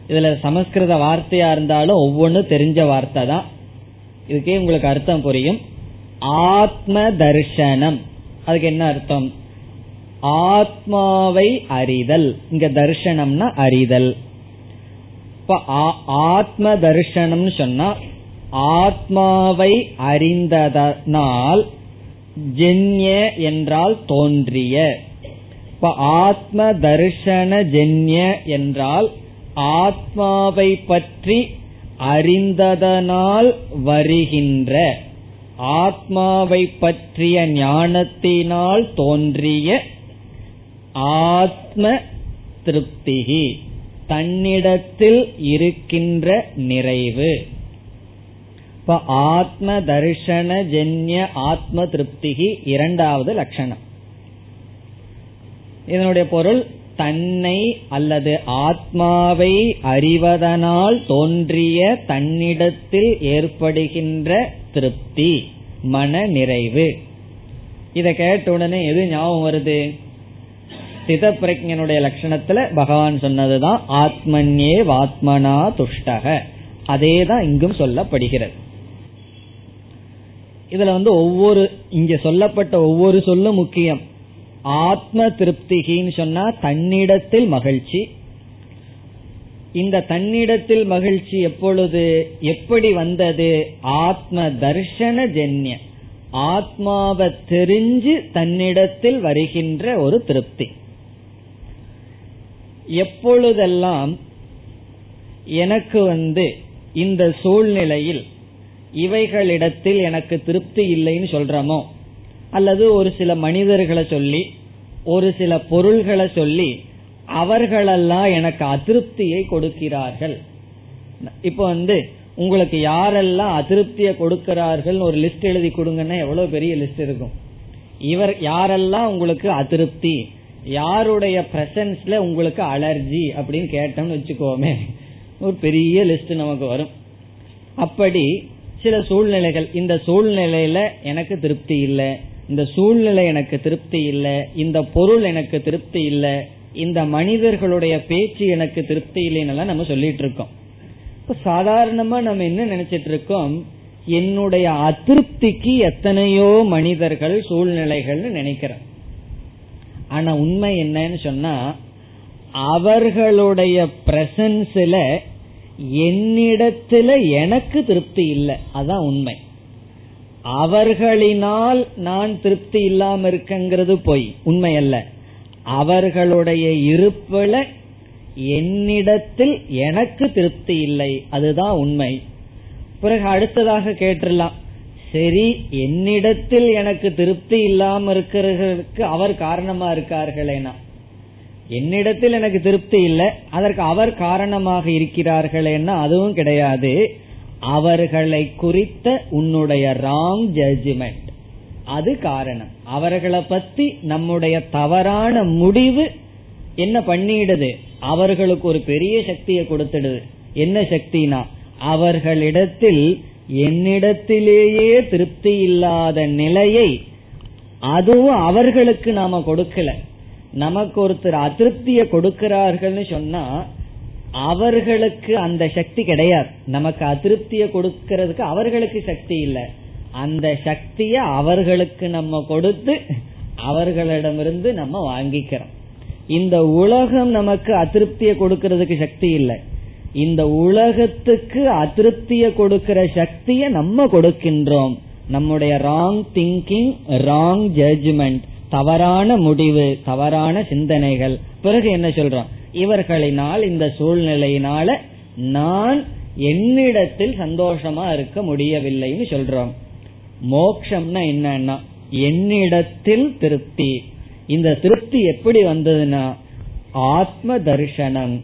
A: இதுல சமஸ்கிருத வார்த்தையா இருந்தாலும் ஒவ்வொன்றும் தெரிஞ்ச வார்த்தை தான். இதுக்கே உங்களுக்கு அர்த்தம் புரியும். ஆத்ம தர்ஷனம். அதுக்கு என்ன அர்த்தம்? ஆத்மாவை அறிதல். இங்க தர்ஷனம்னா அறிதல். இப்ப ஆத்ம தர்ஷனம்னு சொன்னா ஆத்மாவை அறிந்ததனால் ஜென்ய என்றால் தோன்றிய. இப்ப ஆத்ம தர்ஷன ஜென்ய என்றால் ஆத்மாவை பற்றி அறிந்ததனால் வருகின்ற ஆத்மாவை பற்றிய ஞானத்தினால் தோன்றிய ஆத்ம திருப்திகி தன்னிடத்தில் இருக்கின்ற நிறைவு. இப்ப ஆத்ம தர்ஷன ஜென்ய ஆத்ம திருப்திகி இரண்டாவது லட்சணம். இதனுடைய பொருள் தன்னை அல்லது ஆத்மாவை அறிவதனால் தோன்றிய தன்னிடத்தில் ஏற்படுகின்ற திருப்தி மன நிறைவு. இத கேட்ட உடனே எது ஞாபகம் வருது? சித பிரஜனுடைய லட்சணத்துல பகவான் சொன்னதுதான் ஆத்மன்யே வாத்மனா துஷ்டக. அதே தான் இங்கும் சொல்லப்படுகிறது. இதுல வந்து ஒவ்வொரு இங்க சொல்லப்பட்ட ஒவ்வொரு சொல்லும் முக்கியம். ஆத்ம திருப்திகின்னு சொன்னா தன்னிடத்தில் மகிழ்ச்சி. இந்த தன்னிடத்தில் மகிழ்ச்சி எப்பொழுது எப்படி வந்தது? ஆத்ம தர்ஷன ஜென்ய ஆத்மாவை தெரிஞ்சு தன்னிடத்தில் வருகின்ற ஒரு திருப்தி. எப்பொழுதெல்லாம் எனக்கு வந்து இந்த சூழ்நிலையில் இவைகளிடத்தில் எனக்கு திருப்தி இல்லைன்னு சொல்றமோ அல்லது ஒரு சில மனிதர்களை சொல்லி ஒரு சில பொருள்களை சொல்லி அவர்களெல்லாம் எனக்கு அதிருப்தியை கொடுக்கிறார்கள். இப்போ வந்து உங்களுக்கு யாரெல்லாம் அதிருப்தியை கொடுக்கிறார்கள் ஒரு லிஸ்ட் எழுதி கொடுங்கன்னா எவ்வளவு பெரிய லிஸ்ட் இருக்கும். இவர் யாரெல்லாம் உங்களுக்கு அதிருப்தி யாருடைய பிரசன்ஸ்ல உங்களுக்கு அலர்ஜி அப்படின்னு கேட்டோம்னு வச்சுக்கோமே ஒரு பெரிய லிஸ்ட் நமக்கு வரும். அப்படி சில சூழ்நிலைகள் இந்த சூழ்நிலையில எனக்கு திருப்தி இல்லை. இந்த சூழ்நிலை எனக்கு திருப்தி இல்லை இந்த பொருள் எனக்கு திருப்தி இல்லை இந்த மனிதர்களுடைய பேச்சு எனக்கு திருப்தி இல்லைன்னு நம்ம சொல்லிட்டு இருக்கோம் இப்ப சாதாரணமா நம்ம என்ன நினைச்சிட்டு இருக்கோம் என்னுடைய அதிருப்திக்கு எத்தனையோ மனிதர்கள் சூழ்நிலைகள்னு நினைக்கிறோம். ஆனா உண்மை என்னன்னு சொன்னா அவர்களுடைய பிரசன்ஸ்ல என்னிடத்துல எனக்கு திருப்தி இல்லை. அதான் உண்மை. அவர்களினால் நான் திருப்தி இல்லாம இருக்கங்கிறது பொய். உண்மை அல்ல அவர்களுடைய இருப்புல என்னிடத்தில் எனக்கு திருப்தி இல்லை. அதுதான் உண்மை. பிறகு அடுத்ததாக கேட்டுடலாம். சரி என்னிடத்தில் எனக்கு திருப்தி இல்லாம இருக்கிறதுக்கு அவர் காரணமா இருக்கார்களேனா? என்னிடத்தில் எனக்கு திருப்தி இல்லை அதற்கு அவர் காரணமாக இருக்கிறார்களேன்னா அதுவும் கிடையாது. அவர்களை குறித்த உன்னுடைய ராங் ஜட்ஜ்மெண்ட் அது காரணம். அவர்களை பத்தி நம்முடைய தவறான முடிவு என்ன பண்ணிடுது? அவர்களுக்கு ஒரு பெரிய சக்தியை கொடுத்துடுது. என்ன சக்தினா? அவர்களிடத்தில் என்னிடத்திலேயே திருப்தி இல்லாத நிலையை அதுவும் அவர்களுக்கு நாம கொடுக்கல. நமக்கு ஒருத்தர் அதிருப்தியை கொடுக்கிறார்கள்னு சொன்னா அவர்களுக்கு அந்த சக்தி கிடையாது. நமக்கு அதிருப்தியை கொடுக்கறதுக்கு அவர்களுக்கு சக்தி இல்லை. அந்த சக்திய அவர்களுக்கு நம்ம கொடுத்து அவர்களிடமிருந்து நம்ம வாங்கிக்கிறோம். இந்த உலகம் நமக்கு அதிருப்தியை கொடுக்கறதுக்கு சக்தி இல்லை. இந்த உலகத்துக்கு அதிருப்தியை கொடுக்கிற சக்தியை நம்ம கொடுக்கின்றோம். நம்முடைய ராங் திங்கிங் ராங் ஜட்ஜ்மெண்ட் தவறான முடிவு தவறான சிந்தனைகள். பிறகு என்ன சொல்றோம்? இவர்களினால் இந்த சூழ்நிலையினால நான் என்னிடத்தில் சந்தோஷமா இருக்க முடியவில்லைன்னு சொல்றோம். மோக்ஷம்னா என்னன்னா என்னிடத்தில் திருப்தி. இந்த திருப்தி எப்படி வந்ததுன்னா ஆத்ம தரிசனம்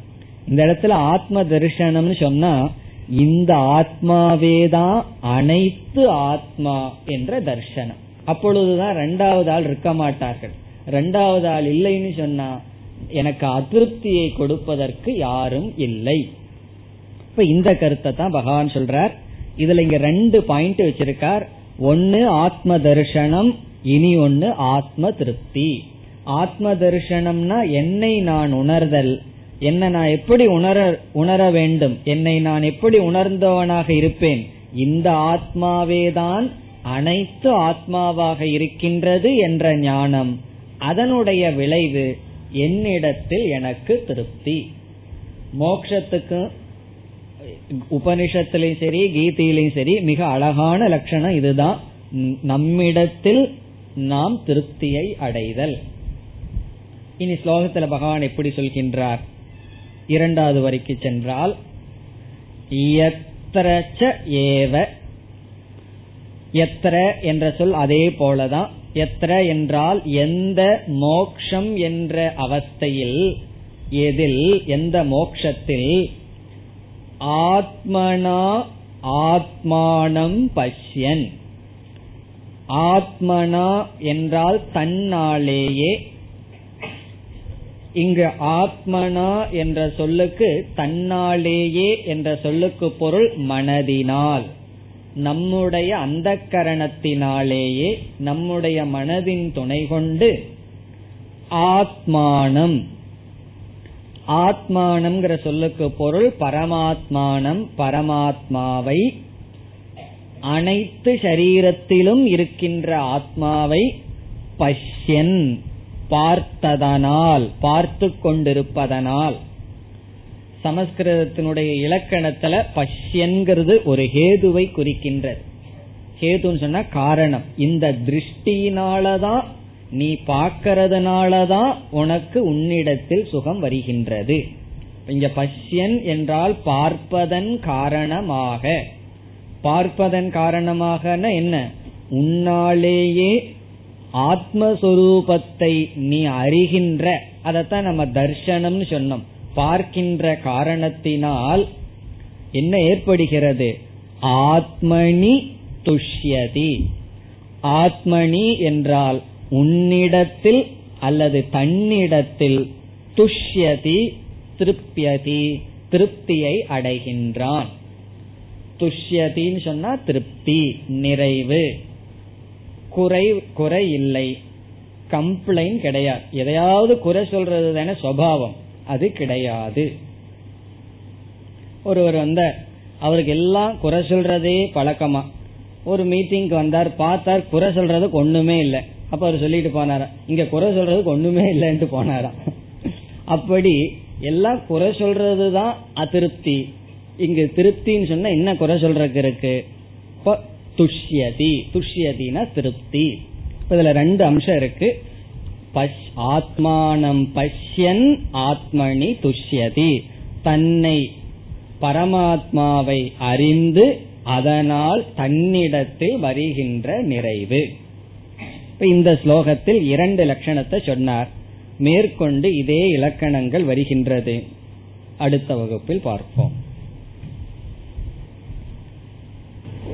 A: இந்த இடத்துல ஆத்ம தரிசனம்னு சொன்னா இந்த ஆத்மாவேதான் அனைத்து ஆத்மா என்ற தர்சனம். அப்பொழுதுதான் ரெண்டாவது ஆள் இருக்க மாட்டார்கள். ரெண்டாவது ஆள் இல்லைன்னு சொன்னா எனக்கு அதிருப்தியை கொடுப்பதற்கு யாரும் இல்லை. இப்ப இந்த கருத்தை தான் பகவான் சொல்றார். இதுல இங்க ரெண்டு பாயிண்ட் வச்சிருக்கார். ஒன்னு ஆத்ம தரிசனம் இனி ஒன்னு ஆத்ம திருப்தி. ஆத்ம தரிசனம்னா என்னை நான் உணர்தல். என்ன நான் எப்படி உணர உணர வேண்டும்? என்னை நான் எப்படி உணர்ந்தவனாக இருப்பேன்? இந்த ஆத்மாவேதான் அனைத்து ஆத்மாவாக இருக்கின்றது என்ற ஞானம். அதனுடைய விளைவு என்னிடத்தில் எனக்கு திருப்தி. மோக்ஷத்துக்கு உபனிஷத்திலையும் சரி கீதையிலையும் சரி மிக அழகான லட்சணம் இதுதான். நம்மிடத்தில் நாம் திருப்தியை அடைதல். இனி ஸ்லோகத்துல பகவான் எப்படி சொல்கின்றார்? இரண்டாவது வரைக்கு சென்றால் ஏவ. எத்திர என்ற சொல் அதே போலதான். எத்திர என்றால் எந்த மோக்ஷம் என்ற அவஸ்தையில் எதில் எந்த மோக்ஷத்தில் ஆத்மனா ஆத்மானம் பஷ்யன். ஆத்மனா என்றால் தன்னாலேயே இங்கு ஆத்மனா என்ற சொல்லுக்கு தன்னாலேயே என்ற சொல்லுக்கு பொருள் மனதினால். நம்முடைய அந்த கரணத்தினாலேயே நம்முடைய மனதின் துணை கொண்டு ஆத்மானம். ஆத்மானம்ங்கிற சொல்லுக்கு பொருள் பரமாத்மானம் பரமாத்மாவை. அனைத்து சரீரத்திலும் இருக்கின்ற ஆத்மாவை பஷ்யன் பார்த்ததனால் பார்த்து கொண்டிருப்பதனால். சமஸ்கிருதத்தினுடைய இலக்கணத்துல பஷ்யன்கிறது ஒரு ஹேதுவை குறிக்கின்றது. ஹேதுன்னு சொன்னா காரணம். இந்த திருஷ்டினாலதான் நீ பார்க்கறதுனாலதான் உனக்கு உன்னிடத்தில் சுகம் வருகின்றது. இங்க பஷ்யன் என்றால் பார்ப்பதன் காரணமாக. பார்ப்பதன் காரணமாக என்ன? உன்னாலேயே ஆத்மஸ்வரூபத்தை நீ அறிகின்ற. அதத்தான் நம்ம தர்ஷனம்னு சொன்னோம். பார்க்கின்ற காரணத்தினால் என்ன ஏற்படுகிறது? ஆத்மனி துஷ்யதி. ஆத்மனி என்றால் உன்னிடத்தில் அல்லது தன்னிடத்தில் துஷ்யதி திருப்தியதி திருப்தியை அடைகின்றான். துஷ்யதின்னு சொன்னா திருப்தி நிறைவு. குறை குறை இல்லை. கம்ப்ளைண்ட் கிடையாது. எதையாவது குறை சொல்றது தானே சுவாவம். அது கிடையாது. ஒருவர் வந்த அவருக்கு எல்லாம் குறை சொல்றதே பழக்கமா. ஒரு மீட்டிங்க்கு வந்தார் பார்த்தார் குறை சொல்றதுக்கு ஒண்ணுமே இல்லை. அப்ப அவர் சொல்லிட்டு போனாரா? இங்க குறை சொல்றதுக்கு ஒண்ணுமே இல்லைன்ட்டு போனாராம் அப்படி எல்லாம் குறை சொல்றதுதான் அதிருப்தி. இங்கு திருப்தின்னு சொன்னா என்ன குறை சொல்றதுக்கு இருக்கு? துஷ்யதி. துஷ்யதினா திருப்தி. இதுல ரெண்டு அம்சம் இருக்கு. ஆத்மானம் பஷ்யன் ஆத்மனி துஷ்யதி. தன்னை பரமாத்மாவை அறிந்து அதனால் தன்னிடத்தில் வருகின்ற நிறைவு. இந்த ஸ்லோகத்தில் இரண்டு லட்சணத்தை சொன்னார். மேற்கொண்டு இதே இலக்கணங்கள் வருகின்றது. அடுத்த வகுப்பில் பார்ப்போம்.